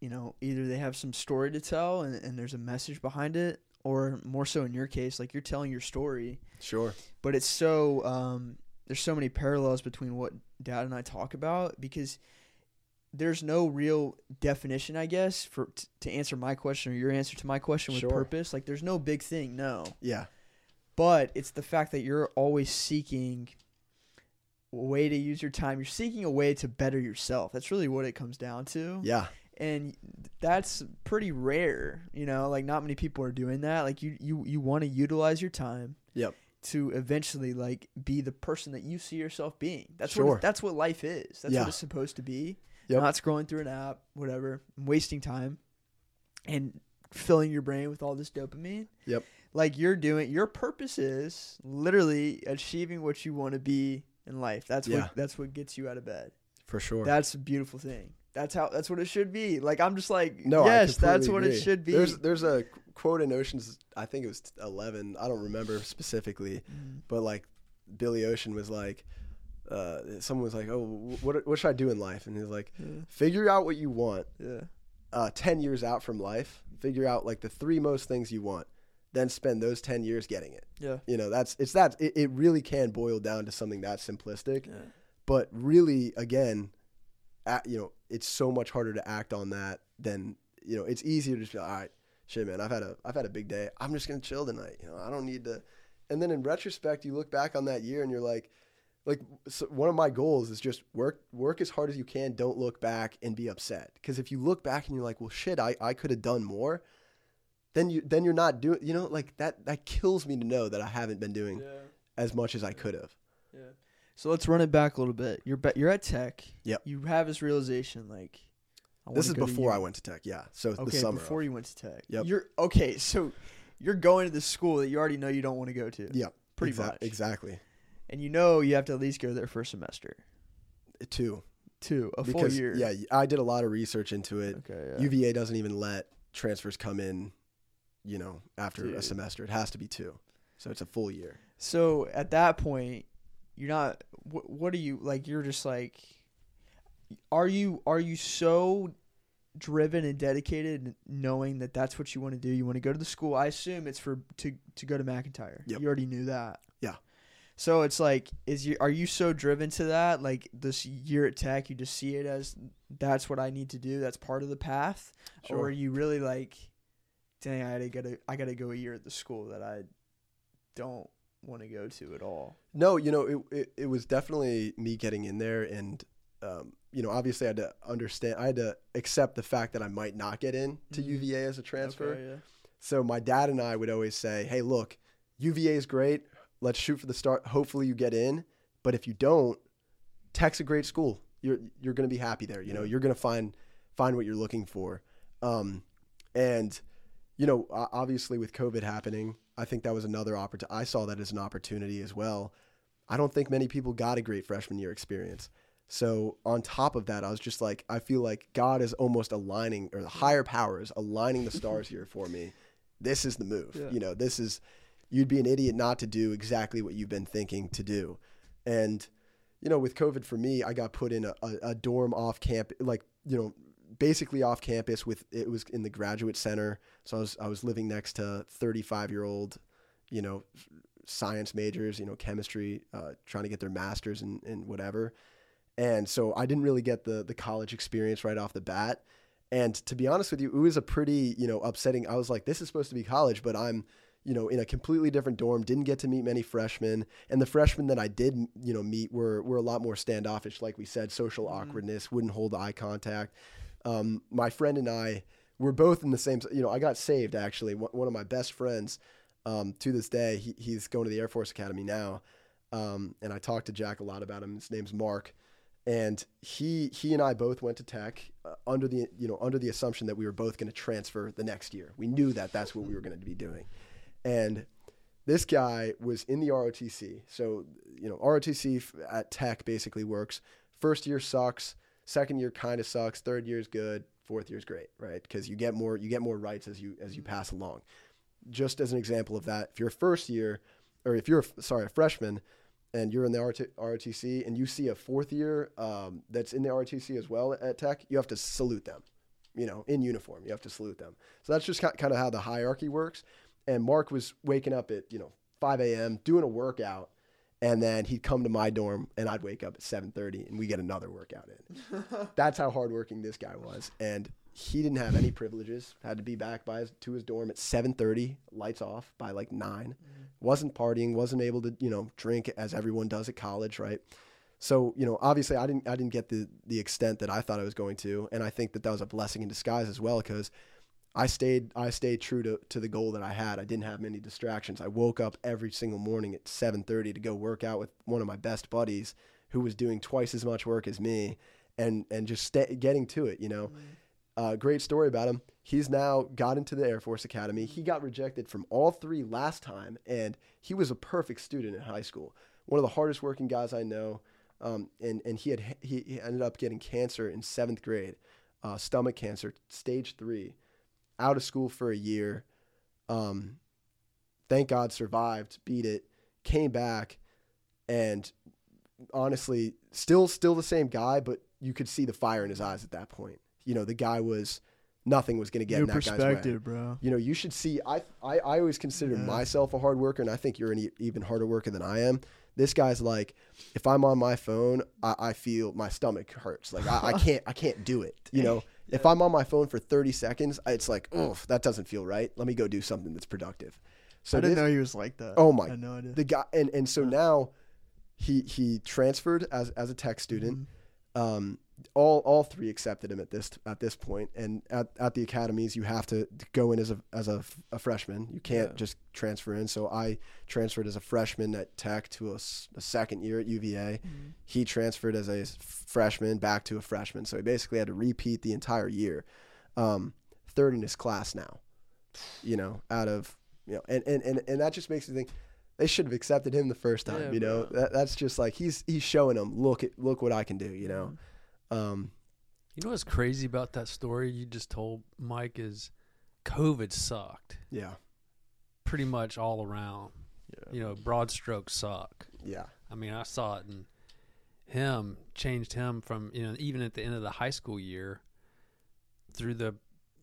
you know, either they have some story to tell and, and there's a message behind it, or more so in your case, like you're telling your story, Sure. but it's so um, there's so many parallels between what Dad and I talk about because there's no real definition, I guess, for t- to answer my question or your answer to my question with Sure. purpose. Like, there's no big thing, no Yeah. but it's the fact that you're always seeking a way to use your time. You're seeking a way to better yourself. That's really what it comes down to. Yeah. And that's pretty rare, you know, like not many people are doing that. Like you you you want to utilize your time Yep. to eventually like be the person that you see yourself being. That's Sure. what that's what life is. That's Yeah. what it's supposed to be. Yep. Not scrolling through an app, whatever, wasting time. And filling your brain with all this dopamine. Yep. Like you're doing your purpose is literally achieving what you want to be in life. That's Yeah. what that's what gets you out of bed. For sure. That's a beautiful thing. That's how that's what it should be. Like I'm just like no, yes, that's what it should be. There's there's a quote in Ocean's. I think it was 11. I don't remember specifically, Mm. but like Billy Ocean was like, uh, someone was like, "Oh, what what should I do in life?" And he's like, Yeah. "Figure out what you want. Yeah. Uh, ten years out from life, figure out like the three most things you want, then spend those ten years getting it. Yeah. You know, that's it's that it, it really can boil down to something that simplistic, Yeah. but really, again, you know, it's so much harder to act on that than you know. It's easier to just be like, all right, shit, man. I've had a I've had a big day. I'm just gonna chill tonight. You know, I don't need to. And then in retrospect, you look back on that year and you're like, like so one of my goals is just work work as hard as you can. Don't look back and be upset. Because if you look back and you're like, well, shit, I I could have done more. Then you then you're not doing. You know, like that that kills me to know that I haven't been doing Yeah. as much as I could have. Yeah. So let's run it back a little bit. You're be- you're at Tech. Yep. You have this realization like I This is wanna go to before I went to tech. Yeah. So Okay, the summer. before of. you went to Tech. Yep. You're okay. So you're going to the school that you already know you don't want to go to. Yep. Pretty Exa- much. Exactly. And you know you have to at least go there for a semester. Two. Two, a full because year. yeah, I did a lot of research into it. Okay. Yeah. UVA doesn't even let transfers come in, you know, after Dude. a semester. It has to be two. So it's a full year. So at that point, you're not. What, what are you like? You're just like. Are you are you so driven and dedicated, knowing that that's what you want to do? You want to go to the school. I assume it's for to to go to McIntire. Yep. You already knew that. Yeah. So it's like, is you are you so driven to that? Like this year at Tech, you just see it as that's what I need to do. That's part of the path, or Sure. are you really like, dang, I gotta gotta I gotta go a year at the school that I don't want to go to at all. No, you know, it, it, it was definitely me getting in there and, um, you know, obviously I had to understand, I had to accept the fact that I might not get in to Mhm. UVA as a transfer. Okay, yeah. So my dad and I would always say, "Hey, look, UVA is great. Let's shoot for the start. Hopefully you get in, but if you don't, Tech's a great school. You're you're going to be happy there. You know, you're going to find find what you're looking for." Um, and you know, obviously with COVID happening, I think that was another opportunity. I saw that as an opportunity as well. I don't think many people got a great freshman year experience. So on top of that, I was just like, I feel like God is almost aligning, or the higher powers aligning the stars here for me. This is the move. Yeah. You know, this is you'd be an idiot not to do exactly what you've been thinking to do. And you know, with COVID for me, I got put in a, a, a dorm off camp, like you know, basically off campus. With it was in the graduate center, so I was I was living next to thirty five year old, you know, science majors, you know, chemistry, uh, trying to get their masters and and whatever. And so I didn't really get the the college experience right off the bat. And to be honest with you, it was a pretty, you know, upsetting. I was like, this is supposed to be college, but I'm, you know, in a completely different dorm. Didn't get to meet many freshmen, and the freshmen that I did, you know, meet were were a lot more standoffish. Like we said, social Mhm. awkwardness, wouldn't hold eye contact. Um, my friend and I were both in the same. You know, I got saved actually. One of my best friends, um, to this day, he, he's going to the Air Force Academy now, um, and I talked to Jack a lot about him. His name's Mark and he he and I both went to Tech uh, under the you know under the assumption that we were both going to transfer the next year. We knew that that's what we were going to be doing, and this guy was in the ROTC. So you know ROTC at Tech basically works. First year sucks, second year kind of sucks, third year is good, fourth year is great, right? Because you get more you get more rights as you as you pass along. Just as an example of that, if you're a first year, or if you're a, sorry a freshman, and you're in the RT, ROTC and you see a fourth year um, that's in the ROTC as well at Tech, you have to salute them, you know, in uniform. You have to salute them. So that's just kind of how the hierarchy works. And Mark was waking up at, you know, 5 a.m., doing a workout, and then he'd come to my dorm and I'd wake up at 7.30 and we get another workout in. that's how hardworking this guy was. And he didn't have any privileges, had to be back by his, to his dorm at 7.30, lights off by like 9 mm-hmm. wasn't partying, wasn't able to, you know, drink as everyone does at college, right? So, you know, obviously I didn't I didn't get the the extent that I thought I was going to, and I think that that was a blessing in disguise as well cuz I stayed I stayed true to, to the goal that I had. I didn't have many distractions. I woke up every single morning at 7:30 to go work out with one of my best buddies who was doing twice as much work as me and and just getting to it, you know. uh, great story about him. He's now got into the Air Force Academy. He got rejected from all three last time, and he was a perfect student in high school. One of the hardest working guys I know. Um, and and he had he, he ended up getting cancer in seventh grade, uh, stomach cancer, stage three, out of school for a year. Um, thank God survived, beat it, came back, and honestly, still still the same guy, but you could see the fire in his eyes at that point. You know, the guy was nothing was going to get New in that guy's way. bro. You know, you should see. I I, I always considered Yeah. myself a hard worker, and I think you're an e- even harder worker than I am. This guy's like, if I'm on my phone, I, I feel my stomach hurts. Like I, I can't I can't do it. You know, if I'm on my phone for 30 seconds, it's like, oh, that doesn't feel right. Let me go do something that's productive. So I didn't this- know he was like that. Oh my- no the guy and and so now he he transferred as as a tech student Mm-hmm. um all all three accepted him at this at this point and at, at the academies you have to go in as a as a, a freshman you can't Yeah. just transfer in so i transferred as a freshman at tech to a second year at uva Mm-hmm. he transferred as a freshman back to a freshman so he basically had to repeat the entire year um third in his class now you know out of you know and and and, and that just makes me think they should have accepted him the first time. Yeah, you know, that, that's just like he's he's showing them. Look at look what I can do. You know, Mm-hmm. Um, You know what's crazy about that story you just told Mike is COVID sucked yeah, pretty much all around. Yeah. You know, broad strokes suck. yeah, I mean, I saw it and him changed him from, you know, even at the end of the high school year through the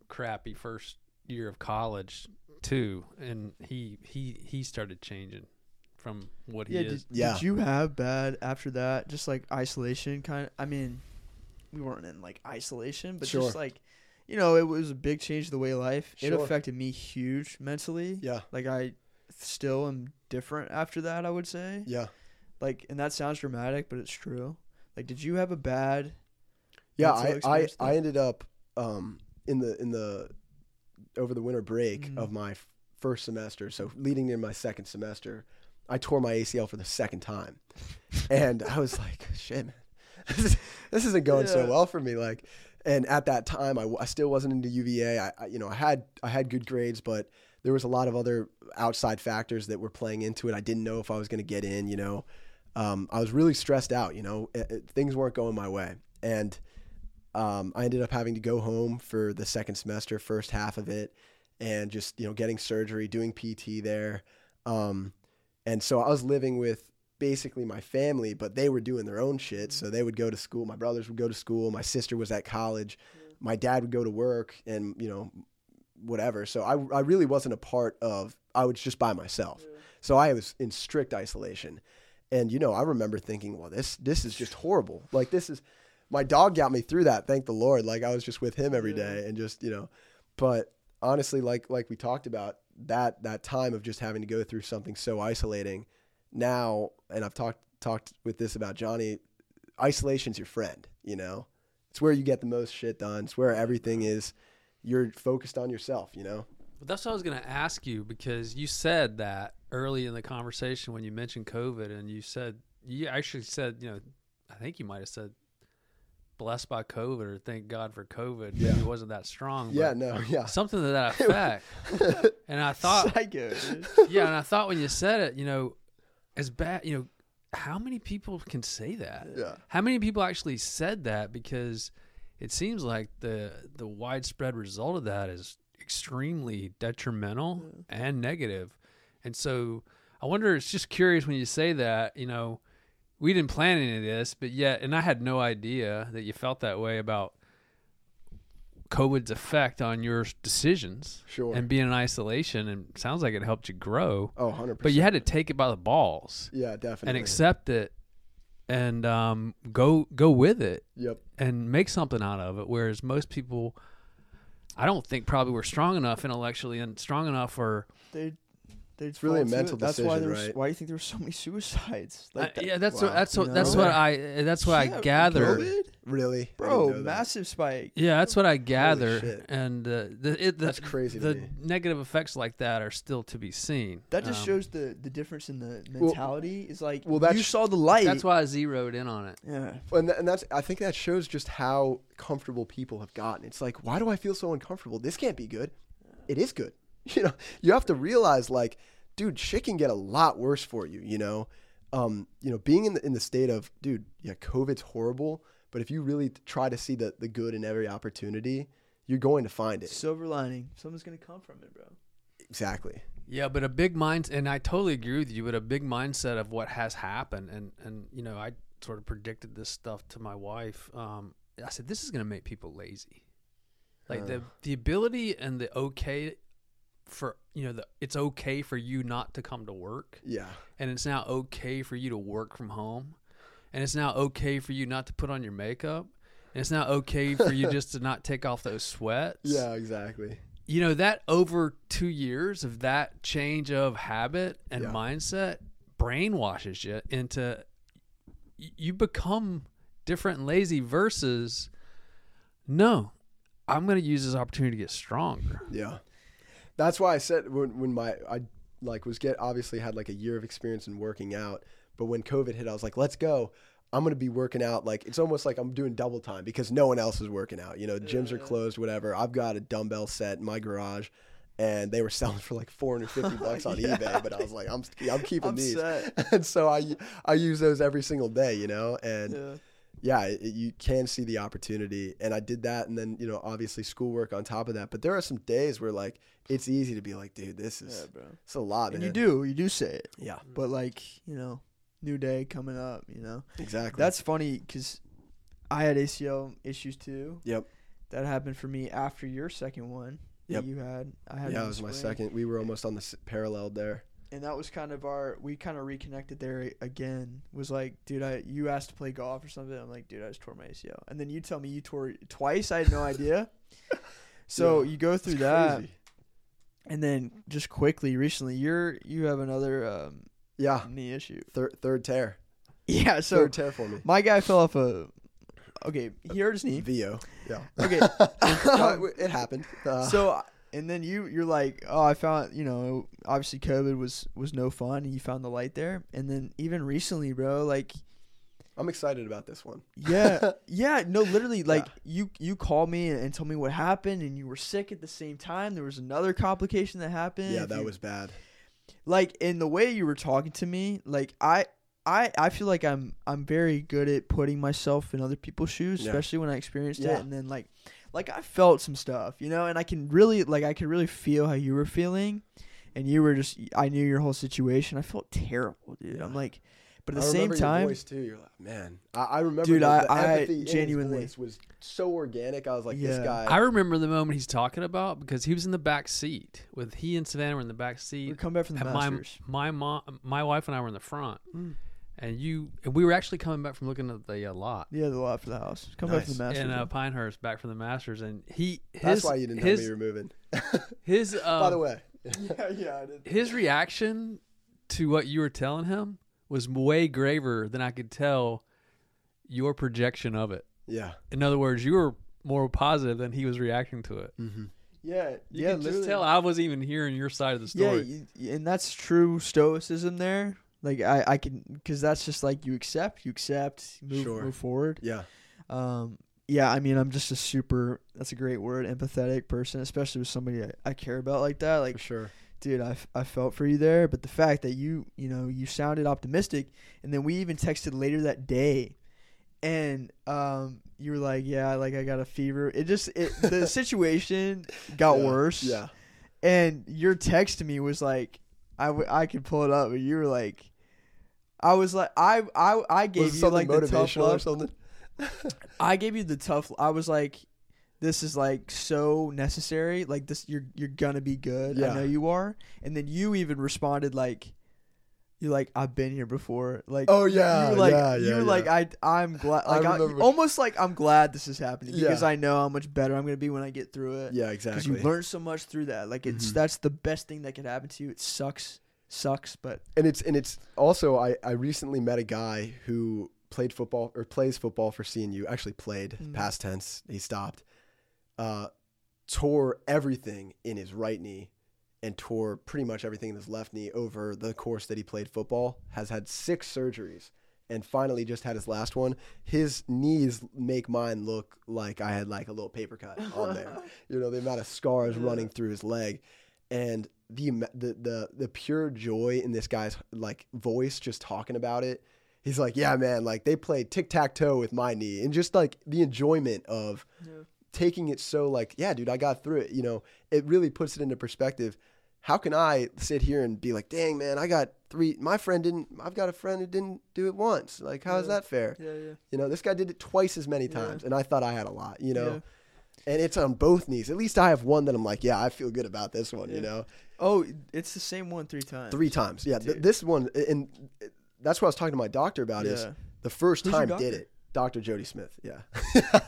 crappy first year of college too and he he he started changing from what he Yeah, is. did, Yeah. did you have bad after that? Just like isolation, kind of. I mean, we weren't in like isolation, but Sure. just like, you know, it was a big change to the way life. It affected me huge mentally. yeah, Like I still am different after that. I would say. yeah, Like, and that sounds dramatic, but it's true. Like, did you have a bad? yeah. I I, I ended up um in the in the over the winter break Mhm. of my f- first semester, so leading in my second semester, I tore my ACL for the second time, and I was like, shit, man, this, is, this isn't going so well for me. Like, and at that time, I still wasn't into UVA. I, I you know I had I had good grades, but there was a lot of other outside factors that were playing into it. I didn't know if I was going to get in. You know, um, I was really stressed out. You know, It- it- things weren't going my way, and um, I ended up having to go home for the second semester, first half of it, and just you know getting surgery, doing PT there, um, and so I was living with basically my family, but they were doing their own shit. So they would go to school. My brothers would go to school. My sister was at college. My dad would go to work, and you know whatever. So I I really wasn't a part of. I was just by myself. So I was in strict isolation. And you know, I remember thinking, well, this this is just horrible. Like this is my dog got me through that, thank the Lord. Like I was just with him every day and just, you know, but honestly, like like we talked about, that that time of just having to go through something so isolating now, and I've talked talked with this about Johnny, isolation's your friend, you know? It's where you get the most shit done. It's where everything is you're focused on yourself, you know? But that's what I was going to ask you because you said that early in the conversation when you mentioned COVID, and you said you actually said, you know, I think you might have said blessed by COVID or thank God for COVID. Yeah. it wasn't that strong. Yeah, no, yeah. something to that effect. and I thought, Psycho, yeah, and I thought when you said it, you know, as bad, you know, how many people can say that? Yeah. How many people actually said that? Because it seems like the the widespread result of that is extremely detrimental and negative. And so I wonder. It's just curious when you say that. You know, we didn't plan any of this, but yet, and I had no idea that you felt that way about COVID's effect on your decisions Sure. and being in isolation. And it sounds like it helped you grow, oh, 100%. but you had to take it by the balls Yeah, definitely. and accept it and um, go go with it Yep. and make something out of it. Whereas most people, I don't think probably were strong enough intellectually and strong enough or they It's really a fall to it. mental That's why decision, there's right? why do you think there were so many suicides? Like that- yeah, that's wow. what that's what You that's what I that's what Yeah, I gather. COVID? Really, Bro, massive spike. Yeah, that's what I gather. And uh, the, it, the That's crazy to The me. negative effects like that are still to be seen. That just Um, shows the the difference in the Well- mentality. is like well, you saw the light. That's why I zeroed in on it. Yeah. And, th- and that's I think that shows just how comfortable people have gotten. It's like, why do I feel so uncomfortable? This can't be good. It is good. You know, you have to realize like, dude, shit can get a lot worse for you, you know? Um, you know, being in the in the state of, dude, yeah, COVID's horrible, but if you really try to see the the good in every opportunity, you're going to find it. Silver lining. Something's gonna come from it, bro. Exactly. Yeah, but a big mind, and I totally agree with you. But a big mindset of what has happened, and and you know, I sort of predicted this stuff to my wife. Um, I said this is going to make people lazy, like the Uh. the ability and the okay for you know the it's okay for you not to come to work, Yeah. and it's now okay for you to work from home, and it's now okay for you not to put on your makeup, and it's now okay for you just to not take off those sweats Yeah, exactly. you know that over two years of that change of habit and Yeah. mindset brainwashes you into you become different and lazy versus no i'm going to use this opportunity to get stronger Yeah. That's why I said when when my I like was get obviously had like a year of experience in working out, but when COVID hit, I was like, let's go. I'm gonna be working out like it's almost like I'm doing double time because no one else is working out. You know, gyms are closed, whatever. I've got a dumbbell set in my garage, and they were selling for like 450 bucks on Yeah, eBay. But I was like, I'm I'm keeping I'm these, and so I I use those every single day. You know, and Yeah. Yeah, it, it- you can see the opportunity. And I did that. And then, you know, obviously schoolwork on top of that. But there are some days where, like, it's easy to be like, dude, this is Yeah, bro. it's a lot. And you do, you do say it, Yeah, mm-hmm. but like you know, new day coming up. You know, exactly. that's funny because I had ACL issues too. Yep. That happened for me after your second one. Yep. That you had. I had. yeah, in it was my second. We were almost on the s- parallel there. And that was kind of our we kind of reconnected there again was like dude i you asked to play golf or something i'm like dude i just tore my acl and then you tell me you tore twice i had no idea so Yeah, you go through that crazy. and then just quickly recently you're you have another um, Yeah, knee issue third third tear. yeah so third tear for me. my guy fell off a okay he hurt his knee VO. Yeah. Okay. It, it happened. Uh, so and then you you're like oh i found you know obviously covid was was no fun and you found the light there and then even recently bro like I'm excited about this one. yeah yeah no literally like Yeah. you you called me and, and told me what happened and you were sick at the same time there was another complication that happened Yeah, that you- was bad. like in the way you were talking to me like i I, I feel like I'm I'm very good at putting myself in other people's shoes, Yeah. especially when I experienced Yeah. it, and then like, like I felt some stuff, you know, and I can really like I could really feel how you were feeling, and you were just I knew your whole situation. I felt terrible, dude. Yeah. I'm like, but at I the same time, your voice too. You're like, man, I, I remember. Dude, the, I- the I empathy in his genuinely- voice was so organic. I was like, Yeah. this guy. i remember the moment he's talking about because he was in the back seat with he and savannah were in the back we're seat coming back from the and my Masters. my mom my wife and i were in the front Mm. And you and we were actually coming back from looking at the uh, lot Yeah, the lot for the house. Come back from the Masters. in uh, yeah. Pinehurst back from the Masters, and he his That's why you didn't his tell me you were moving. his um, By the way, yeah, yeah, I did. his reaction to what you were telling him was way graver than I could tell your projection of it. yeah. In other words, you were more positive than he was reacting to it. Mm-hmm. Yeah, You yeah, could just tell I wasn't even hearing your side of the story. y- and that's true stoicism there. Like I, I can, because that's just like you accept, you accept, move, Sure. move forward. Yeah. Um, yeah, I mean, I'm just a super. That's a great word, empathetic person, especially with somebody I, I care about like that. For Like, sure. dude, I, f- I felt for you there. But the fact that you, you know, you sounded optimistic, and then we even texted later that day, and um, you were like, yeah, like I got a fever. It just, it the situation got Yeah. worse. Yeah. And your text to me was like, I, w- I could pull it up, but you were like, I was like, I I I gave Was you like the tough motivational or love. something? I gave you the tough. I was like, this is like so necessary. Like this, you're you're gonna be good. Yeah. I know you are. And then you even responded like, you're like, I've been here before. Like, Oh, yeah, you like, yeah, you yeah, like. I I'm glad. Like, I remember- almost like I'm glad this is happening because Yeah. I know how much better I'm gonna be when I get through it. Yeah, exactly. Because you learn so much through that. Like it's Mhm. that's the best thing that could happen to you. It sucks, sucks, but and it's and it's also I I recently met a guy who played football or plays football for CNU. Actually played Mm. past tense. He stopped. Uh, tore everything in his right knee and tore pretty much everything in his left knee over the course that he played football. Has had six surgeries and finally just had his last one. His knees make mine look like I had like a little paper cut on there. you know, the amount of scars running through his leg and the, the the the pure joy in this guy's like voice just talking about it. He's like, "Yeah, man, like they played tic-tac-toe with my knee." And just like the enjoyment of Yeah. taking it so like, "Yeah, dude, I got through it." You know, it really puts it into perspective. How can I sit here and be like, "Dang, man, I got three my friend didn't I've got a friend who didn't do it once." Like, how is Yeah. that fair? Yeah, yeah. You know, this guy did it twice as many Yeah. times and I thought I had a lot, you know. Yeah. And it's on both knees. At least I have one that I'm like, "Yeah, I feel good about this one," Yeah. you know. Oh, it's the same one three times. Three times. Yeah. Th- this one, and uh, that's what I was talking to my doctor about. Is the first Who's time did it, Doctor Jody Smith. Yeah.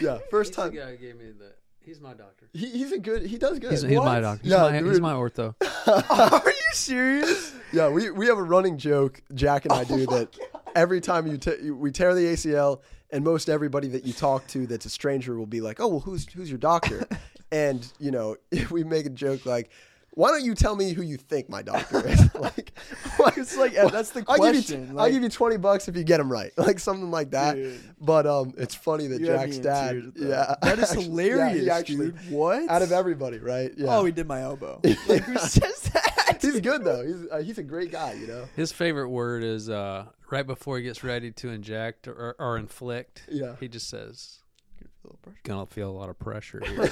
yeah. First He's time. The guy who gave me the. He's my doctor. He, he's a good. He does good. He's, he's my What? doctor. He's, Yeah, my, he's my ortho. Are you serious? yeah. We we have a running joke, Jack and I oh do that. Every time you t- we tear the ACL, and most everybody that you talk to that's a stranger will be like, "Oh, well, who's who's your doctor?" and you know, we make a joke like. Why don't you tell me who you think my doctor is? like, like, It's like, that's the I'll give you, question, I'll give you twenty bucks if you get them right, like something like that. Dude. But um, it's funny that Jack's dad, tears with that. yeah, That is hilarious, yeah, actually, dude. What? Out of everybody, right? Yeah. Oh, he did my elbow. Like, who says that? He's good though. He's uh, he's a great guy, you know. His favorite word is uh, right before he gets ready to inject or, or inflict. Yeah. He just says, "Gonna feel a lot of pressure here."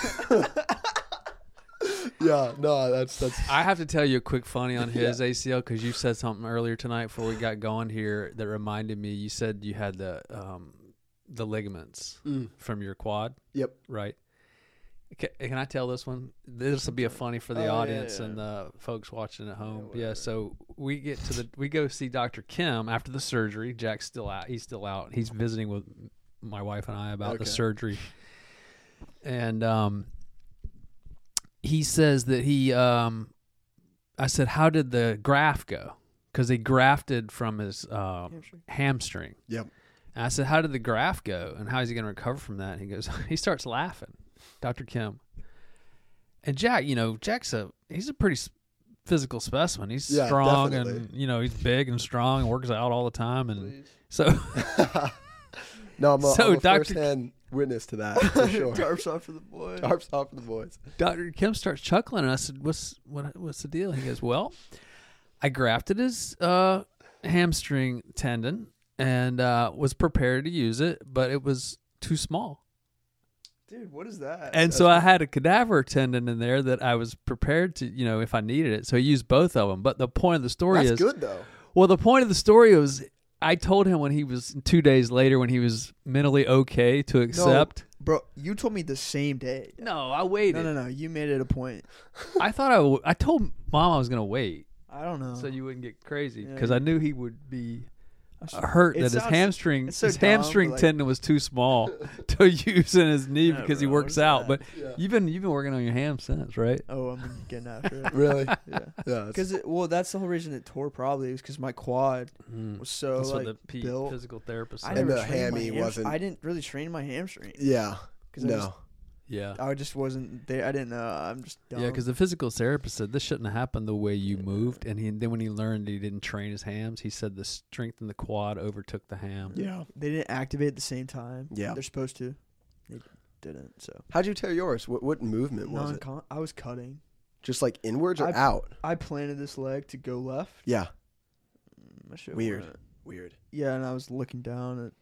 Yeah. No, that's that's. I have to tell you a quick funny on his ACL because you said something earlier tonight before we got going here that reminded me. You said you had the um, the ligaments Mm. from your quad, Yep. right? Ca- Can I tell this one? This will be a funny for the Oh, yeah, audience yeah. and the folks watching at home. Yeah, whatever. so we get to the we go see Dr. Kim after the surgery. Jack's still out. He's still out. He's visiting with my wife and I about the surgery. And um he says that he um I said how did the graft go? Cuz he grafted from his uh, Hamstring. hamstring. Yep. And I said, How did the graft go? And how is he going to recover from that? And he goes, He starts laughing, Dr. Kim. And Jack, you know, Jack's a, he's a pretty physical specimen. He's Yeah, strong definitely. and, you know, he's big and strong and works out all the time. And Please. so, no, I'm a, So, I'm a Dr. first-hand witness to that for sure. Tarps off for the boy. Tarps off for the boys. Dr. Kim starts chuckling. And I said, What's, what, what's the deal? He goes, Well, I grafted his uh, hamstring tendon and uh, was prepared to use it, but it was too small. Dude, what is that? And so I had a cadaver tendon in there that I was prepared to, you know, if I needed it. So I used both of them. But the point of the story That's is, good though. well, the point of the story was, I told him when he was two days later when he was mentally okay to accept. Bro, you told me the same day. No, I waited. No, no, no. You made it a point. I thought I, w- I told mom I was gonna wait I don't know. so you wouldn't get crazy Yeah, because I knew he would be hurt It that his hamstring so his dumb, hamstring like- tendon was too small to use in his knee Yeah, because he works out. that? But Yeah. you've been you've been working on your ham since, right? Oh, I'm getting after it. Really? yeah. Yeah. it's- Because well, that's the whole reason it tore. Probably was because my quad Mm. was so That's like what the built. physical therapist I said. And the hammy hamstring- wasn't- I didn't really train my hamstring yeah. because I, No. just, yeah. I just wasn't there. I didn't know. I'm just dumb. Yeah, because the physical therapist said this shouldn't have happened the way you moved, and he then when he learned he didn't train his hams, he said the strength in the quad overtook the ham. Yeah. they didn't activate at the same time. Yeah. they're supposed to. They didn't. So How'd you tear yours? What what movement was it? I was cutting. Just like inwards or I- out? I planted this leg to go left. Yeah. Mm, I should've Weird. Weird. Yeah, and I was looking down. At,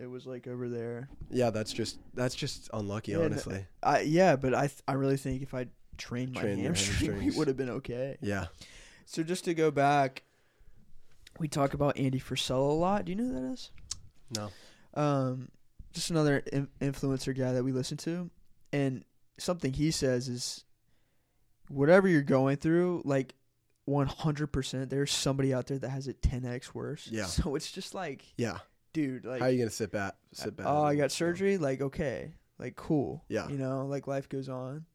it was like over there. Yeah, that's just that's just unlucky, honestly. I yeah, but I th- I really think if I trained my Trained your hamstring, we hamstrings. would have been okay. Yeah. So just to go back, we talk about Andy Frisella a lot. Do you know who that is? No. Um, just another in- influencer guy that we listen to, and something he says is, whatever you're going through, like. 100% there's somebody out there that has it 10x worse. Yeah. So it's just like, Yeah. Dude, like How are you gonna sit back? Sit back. oh, I got surgery. Like, okay, like cool. Yeah. you know, like life goes on.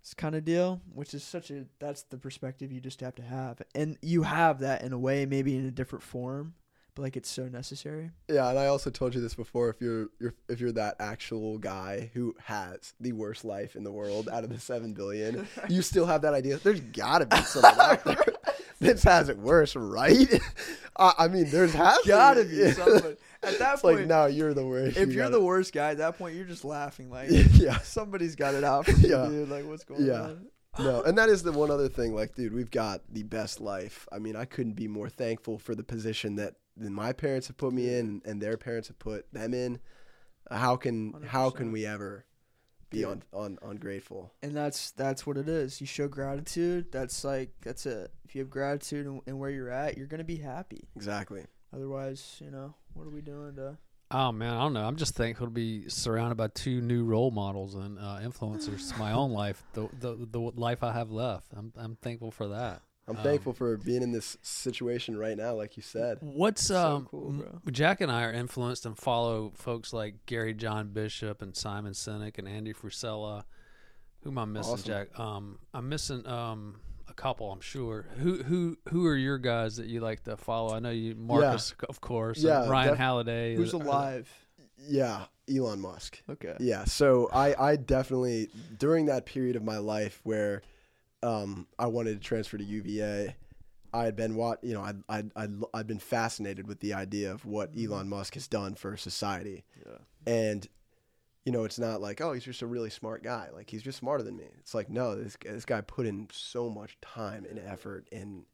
It's kind of deal, which is such a that's the perspective you just have to have, and you have that in a way, maybe in a different form, but like it's so necessary. Yeah, and I also told you this before. If you're, you're if you're that actual guy who has the worst life in the world out of the seven billion, you still have that idea. There's gotta be someone out there that has it worse, right? I, I mean, there's has Gotta be somebody. At that It's point, like no, you're the worst. if You you're gotta- the worst guy at that point, you're just laughing like yeah, somebody's got it out for Yeah. dude. Like what's going Yeah. on? no, and that is the one other thing. Like, dude, we've got the best life. I mean, I couldn't be more thankful for the position that, that my parents have put me in, and their parents have put them in. How can how can we ever be Yeah. on, on ungrateful? And that's that's what it is. You show gratitude. That's like that's it. If you have gratitude and, and where you're at, you're gonna be happy. Exactly. Otherwise, you know, what are we doing to? Oh man, I don't know. I'm just thankful to be surrounded by two new role models and uh, influencers. my own life, the, the the life I have left. I'm I'm thankful for that. I'm Um, thankful for being in this situation right now, like you said. What's So um cool, bro. Jack and I are influenced and follow folks like Gary John Bishop and Simon Sinek and Andy Frisella. Who am I missing, Awesome. Jack? Um, I'm missing um a couple, I'm sure. Who who who are your guys that you like to follow? I know you, Marcus, of course. and Yeah, Ryan def- Holiday. Who's Uh, alive? Yeah, Elon Musk. Okay. Yeah, so I, I definitely during that period of my life where um, I wanted to transfer to UVA, I had been what you know I I I I'd been fascinated with the idea of what Elon Musk has done for society, Yeah. and you know it's not like oh he's just a really smart guy like he's just smarter than me. It's like no this guy- this guy put in so much time and effort and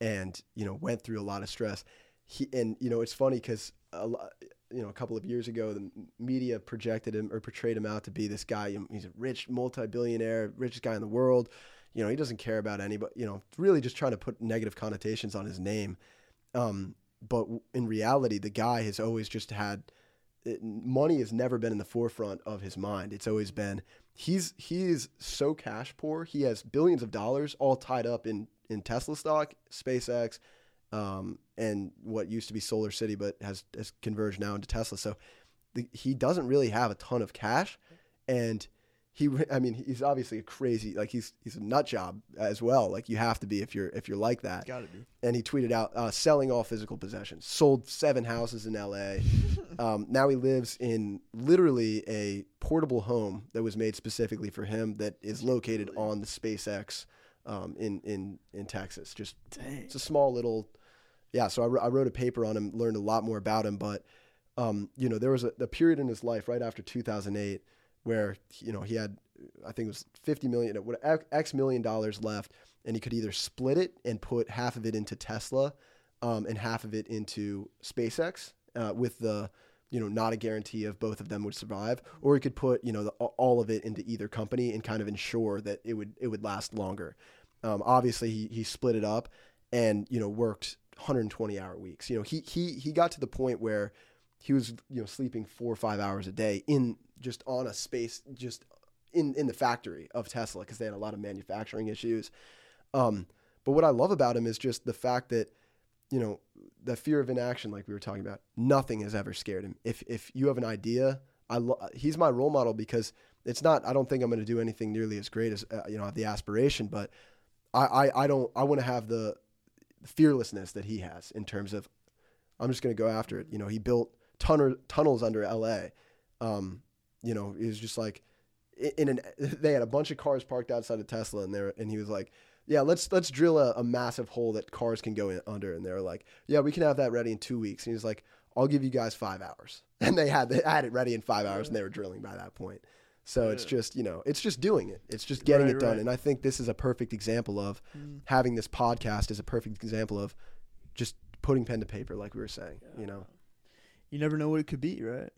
and you know went through a lot of stress. He and you know it's funny because a lot, you know a couple of years ago the media projected him or portrayed him out to be this guy. He's a rich multi-billionaire, richest guy in the world. You know he doesn't care about anybody. You know really just trying to put negative connotations on his name. Um, but in reality, the guy has always just had it, money has never been in the forefront of his mind. It's always been he's he is so cash poor. He has billions of dollars all tied up in in Tesla stock, SpaceX, um, and what used to be Solar City, but has has converged now into Tesla. So the, he doesn't really have a ton of cash, and he I mean he's obviously a crazy like he's he's a nut job as well. Like you have to be if you're if you're like that Gotta be. and he tweeted out uh, selling all physical possessions. Sold seven houses in L.A. um, now he lives in literally a portable home that was made specifically for him that is located on the SpaceX um, in in in Texas. Just Dang. it's a small little yeah. So I, I wrote a paper on him, learned a lot more about him, but um, you know there was a, a period in his life right after 2008 where you know he had I think it was 50 million X million dollars left and he could either split it and put half of it into Tesla um, and half of it into SpaceX uh, with the you know not a guarantee of both of them would survive or he could put you know the, all of it into either company and kind of ensure that it would it would last longer. Um, obviously he, he split it up and you know worked 120 hour weeks. You know he he he got to the point where he was you know sleeping four or five hours a day in just on a space just in in the factory of Tesla because they had a lot of manufacturing issues. Um, but what I love about him is just the fact that you know the fear of inaction, like we were talking about, nothing has ever scared him. If if you have an idea, I lo- he's my role model because it's not. I don't think I'm going to do anything nearly as great as uh, you know the aspiration, but I I, I don't I want to have the fearlessness that he has in terms of I'm just going to go after it. You know, he built tunner, tunnels under L.A. Um, you know, he was just like in an. They had a bunch of cars parked outside of Tesla, and there, and he was like, "Yeah, let's let's drill a, a massive hole that cars can go in under." And they were like, "Yeah, we can have that ready in two weeks." And he was like, "I'll give you guys five hours," and they had they had it ready in five hours, and they were drilling by that point. So it's just you know, it's just doing it. It's just getting Right, it done, right. and I think this is a perfect example of Mm. having this podcast is a perfect example of just putting pen to paper, like we were saying. You know, You never know what it could be, right?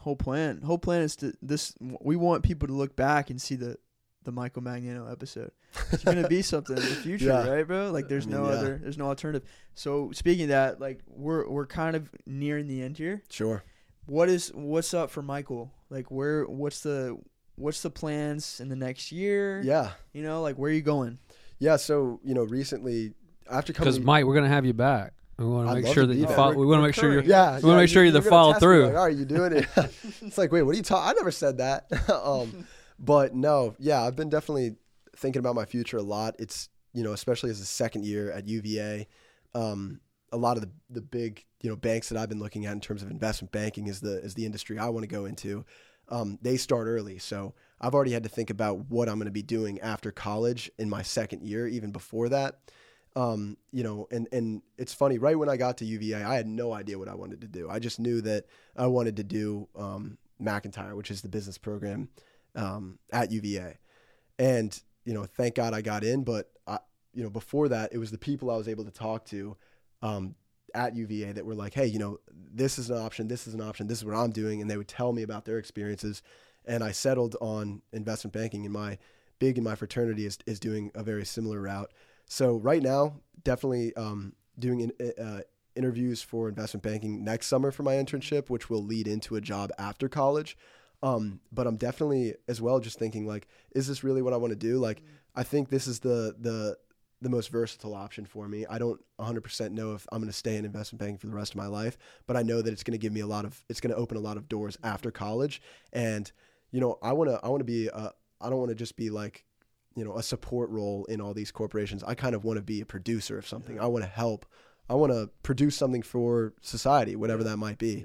Whole plan. Whole plan is to this. We want people to look back and see the the Michael Magnano episode. It's gonna be something in the future, Yeah. right, bro? Like, there's I mean, no yeah. other. There's no alternative. So speaking of that, like, we're we're kind of nearing the end here. sure. What is what's up for Michael? Like, where? What's the what's the plans in the next year? Yeah, You know, like where are you going? yeah. So you know, recently after coming, Because Mike, we're gonna have you back. We want to make sure that you there. follow. We want to make sure you're. Yeah, We wanna yeah, make sure you you're either gonna follow through. Like, Are you doing it? it's like, wait, what are you talking? I never said that. um, but no, yeah, I've been definitely thinking about my future a lot. It's you know, especially as a second year at UVA, um, a lot of the, the big you know banks that I've been looking at in terms of investment banking is the is the industry I want to go into. Um, they start early, so I've already had to think about what I'm going to be doing after college in my second year, even before that. Um, you know, and and it's funny. Right when I got to UVA, I had no idea what I wanted to do. I just knew that I wanted to do um, McIntire, which is the business program um, at UVA, and you know, thank God I got in. But I, you know, before that, it was the people I was able to talk to um, at UVA that were like, hey, you know, this is an option, this is an option, this is what I'm doing, and they would tell me about their experiences, and I settled on investment banking. And my big in my fraternity is is doing a very similar route. So right now, definitely um, doing in, uh, interviews for investment banking next summer for my internship, which will lead into a job after college. Um, but I'm definitely as well just thinking like, is this really what I want to do? Like, I think this is the the the most versatile option for me. I don't 100% know if I'm going to stay in investment banking for the rest of my life, but I know that it's going to give me a lot of it's going to open a lot of doors after college. And you know, I want to I want to be uh, I don't want to just be like you know a support role in all these corporations. I kind of want to be a producer of something. I want to help. I want to produce something for society, whatever that might be.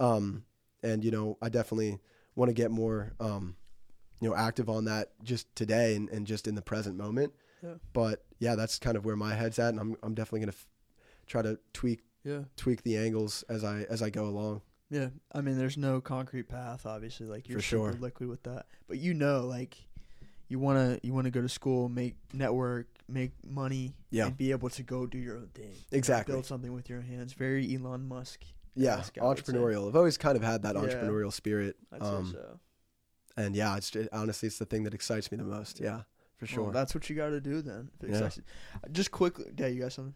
Um, and you know, I definitely want to get more, um, you know, active on that just today and, and just in the present moment. Yeah. But yeah, that's kind of where my head's at, and I'm I'm definitely gonna f- try to tweak Yeah. tweak the angles as I as I go along. Yeah, I mean, there's no concrete path, obviously. Like you're For super sure. liquid with that, but you know, like you wanna you wanna go to school, make network, make money, Yeah. and be able to go do your own thing. Exactly. build something with your hands. Very Elon Musk. Yeah, Esque, I would say. entrepreneurial. I've always kind of had that Yeah. entrepreneurial spirit. I'd Um, say so. and yeah, it's it, honestly it's the thing that excites me the most. Yeah, for Well, sure. that's what you got to do then. Yeah. Just quickly, yeah, you got something?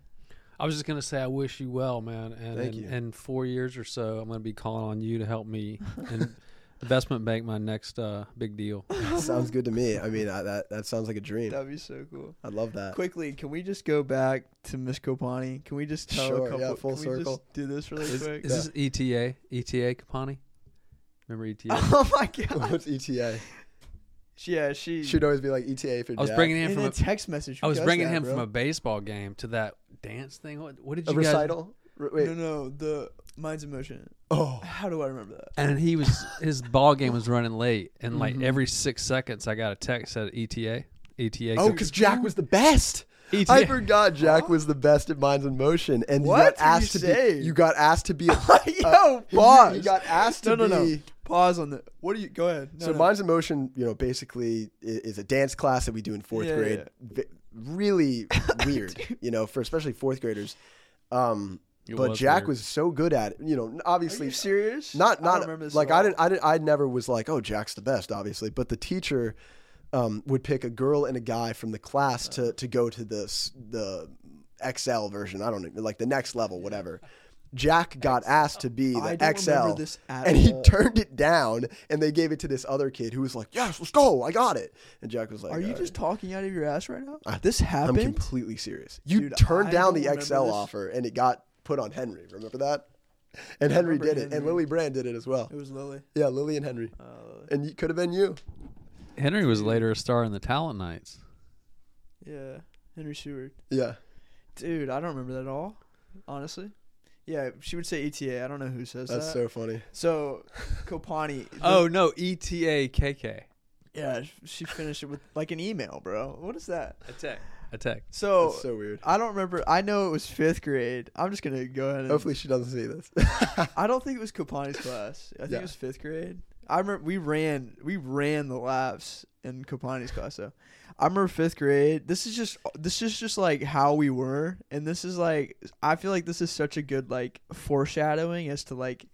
I was just gonna say I wish you well, man. And Thank in, you. in four years or so, I'm gonna be calling on you to help me in investment bank my next uh, big deal. sounds good to me. I mean, I, that that sounds like a dream. That'd be so cool. I love that. Quickly, can we just go back to Miss Kopani? Can we just tell Sure, a couple? yeah, full can we circle. just do this really Is, quick? is this ETA? ETA Kapani? Remember ETA? oh my god! What's ETA? Yeah, she. Should always be like ETA for I was Jack. bringing him in from a a, text message. I was does bringing that, him bro? from a baseball game to that dance thing. What, what did a you guys? recital. R- wait. No, no, the Minds in Motion. Oh, How do I remember that? And he was his ball game was running late, and like Mhm. every six seconds, I got a text that ETA, ETA. oh, because Jack was the best. ETA. I forgot Jack was the best at Minds in Motion, and What you got asked you to say? be. You got asked to be. A, Yo, pause. You, got asked no, to no, be. no. Pause on the. What do you? Go ahead. No, so no. Minds in Motion, you know, basically is a dance class that we do in fourth Yeah, grade. V- really weird, you know, for especially fourth graders. Um, It but was Jack weird. was so good at it. You know, Are obviously you serious? not I not don't remember this like I didn't I didn't I never was like oh Jack's the best obviously but the teacher um, would pick a girl and a guy from the class to to go to the s- the XL version I don't know like the next level whatever Jack got asked to be I the don't XL this at and he all. turned it down and they gave it to this other kid who was like yes let's go I got it and Jack was like Are you "All just right." talking out of your ass right now? I- this I'm happened. completely serious you Dude, turned I down the remember XL offer and it got put on Henry remember that and Henry remember did it and Lily Brand did it as well it was Lily. yeah Lily and Henry Uh, and it could have been you. Henry was later a star in the Talent Nights. yeah, Henry Seward. Yeah. Dude, I don't remember that at all. Honestly. Yeah, she would say ETA. I don't know who says that. That's that. so funny. So, Kopani. Oh no, ETA KK. yeah, she finished it with like an email, bro. What is that? Attack. Attack. So, That's so weird. I don't remember. I know it was fifth grade. I'm just gonna go ahead. And, Hopefully she doesn't see this. I don't think it was Kopani's class. I think Yeah. it was fifth grade. I remember we ran we ran the laps in Kopani's class. So I remember fifth grade. This is just this is just like how we were, and this is like I feel like this is such a good like foreshadowing as to like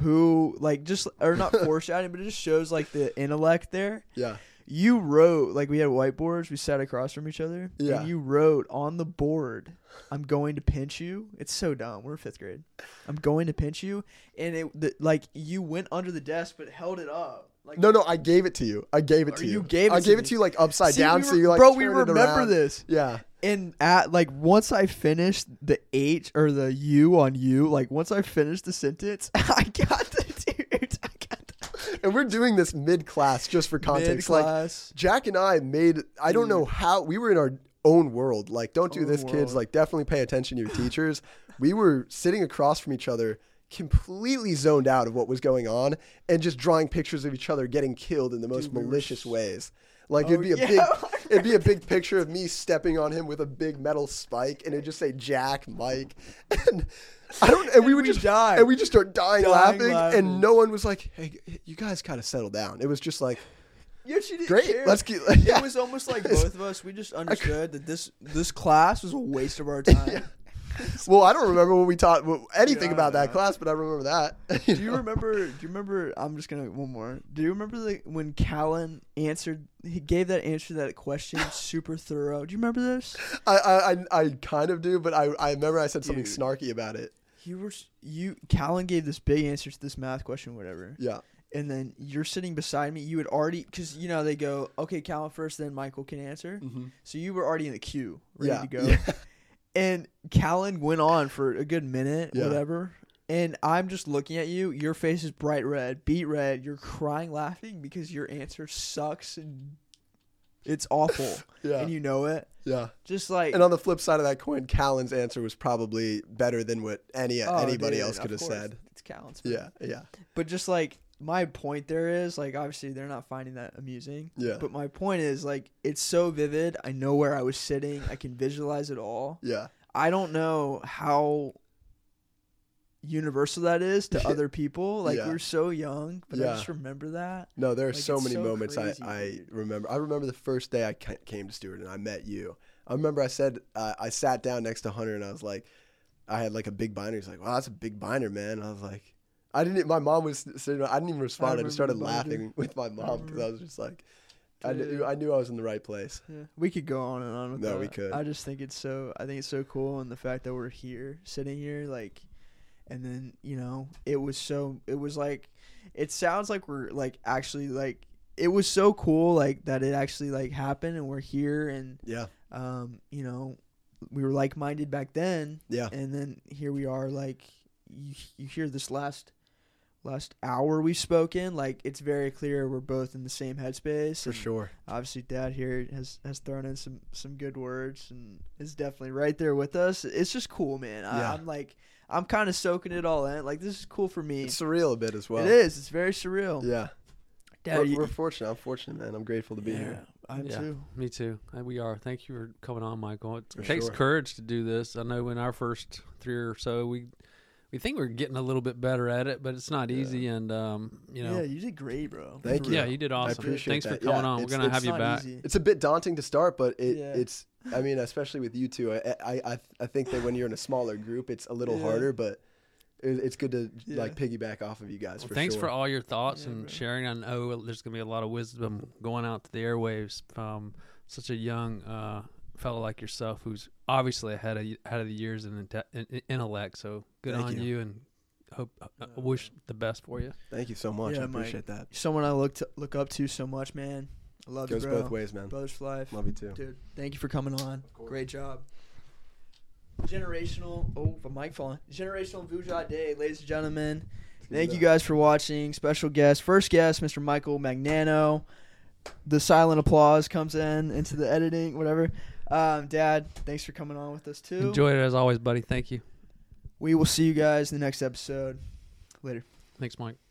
who like just or not foreshadowing, but it just shows like the intellect there. yeah. You wrote like we had whiteboards. We sat across from each other. Yeah. And you wrote on the board, "I'm going to pinch you." It's so dumb. We're fifth grade. I'm going to pinch you, and it the, like you went under the desk but held it up. Like No, no, I gave it to you. I gave it to you you. gave it I to gave me. it to you like upside See, down, we so you like. bro, we remember this. Yeah. And at like once I finished the H or the U on you, like once I finished the sentence, I got the dude. I got the And we're doing this mid class just for context. Like mid-class. Jack and I made. I don't know how we were in our own world. Like, don't do Own this, kids. Like, definitely pay attention to your teachers. we were sitting across from each other, completely zoned out of what was going on, and just drawing pictures of each other getting killed in the most Dude, we were malicious ways. Like Oh, it'd be a yeah. big, it'd be a big picture of me stepping on him with a big metal spike, and it'd just say Jack, Mike, and I don't, and, we would we just died. and we just start dying, Dying laughing, laughing. and no one was like, "Hey, you guys kind of settle down." It was just like, Yeah, she didn't "Great, care. let's keep." It was almost like both of us. We just understood that this this class was a waste of our time. well, I don't remember what we taught anything Yeah, about that class, but I remember that. Do you remember? Do you remember? I'm just gonna one more. Do you remember the, when Callan answered? He gave that answer to that question super thorough. Do you remember this? I, I, I, I kind of do, but I, I remember I said something Dude. snarky about it. You were you. Callan gave this big answer to this math question, whatever. Yeah, And then you're sitting beside me. You had already because you know they go, okay, Callan first, then Michael can answer. mm-hmm. So you were already in the queue, ready yeah, to go. yeah. And Callan went on for a good minute, Yeah. whatever. And I'm just looking at you. Your face is bright red, beet red. You're crying, laughing because your answer sucks and it's awful, yeah, and you know it. yeah. Just like And on the flip side of that coin, Callan's answer was probably better than what any oh, anybody dude, else could have course, said. It's Callan's. Yeah, yeah, But just like my point there is like obviously they're not finding that amusing. yeah, But my point is like it's so vivid. I know where I was sitting. I can visualize it all. yeah. I don't know how universal that is to other people. Like Yeah. we're so young, but I just remember that. No, there are Like, so many so moments I, crazy, I dude. remember. I remember the first day I came to Stewart and I met you. I remember I said uh, I sat down next to Hunter and I was like, I had like a big binder. He's like, "Wow, that's a big binder, man." And I was like, I didn't. My mom was sitting. I didn't even respond. I, remember just started laughing with my mom because I remember. was just like, I knew, I knew I was in the right place. Yeah. We could go on and on with No, that. we could. I just think it's so I think it's so cool and the fact that we're here, sitting here, like and then, you know, it was so it was like it sounds like we're like actually like it was so cool like that it actually like happened and we're here and Yeah, um, you know, we were like minded back then. Yeah, and then here we are like you, you hear this last last hour we've spoken like it's very clear we're both in the same headspace for sure. obviously dad here has has thrown in some some good words and is definitely right there with us. It's just cool man. I, i'm like i'm kind of soaking it all in like this is cool for me It's surreal a bit as well. it is it's very surreal Yeah, dad we're, you- we're fortunate. I'm fortunate, man. I'm grateful to be yeah, here. i'm Yeah. too Me too. Uh, We are. Thank you for coming on, Michael. It For takes sure. courage to do this. I know in our first three or so, we we think we're getting a little bit better at it, but it's not Yeah. easy. And um, you know, yeah you did great bro Thank For you. yeah, you did awesome. appreciate Thanks for coming Yeah, on. We're gonna have you back. easy. It's a bit daunting to start, but it, Yeah. it's. I mean, especially with you two, I, I I I think that when you're in a smaller group, it's a little Yeah. harder, but it's good to Yeah. like piggyback off of you guys Well, for thanks sure. for all your thoughts Yeah, and bro. sharing. I know there's gonna be a lot of wisdom going out to the airwaves from such a young uh, fellow like yourself, who's obviously ahead of ahead of the years in, in in intellect. So good Thank on you. you, and hope uh, wish the best for you. Thank you so much. Yeah, I Mike. appreciate that. someone i look to, look up to so much man i love Goes you bro both ways, man. brothers for life Love you too. Dude, thank you for coming on. course. Great job. Generational, oh, the mic falling. Generational Vuja De, ladies and gentlemen. Thank you guys for watching. Special guest, first guest, Mr. Michael Magnano. The silent applause comes in into the editing, whatever. Um, Dad, thanks for coming on with us too. Enjoyed it as always, buddy. Thank you. We will see you guys in the next episode. Later. Thanks, Mike.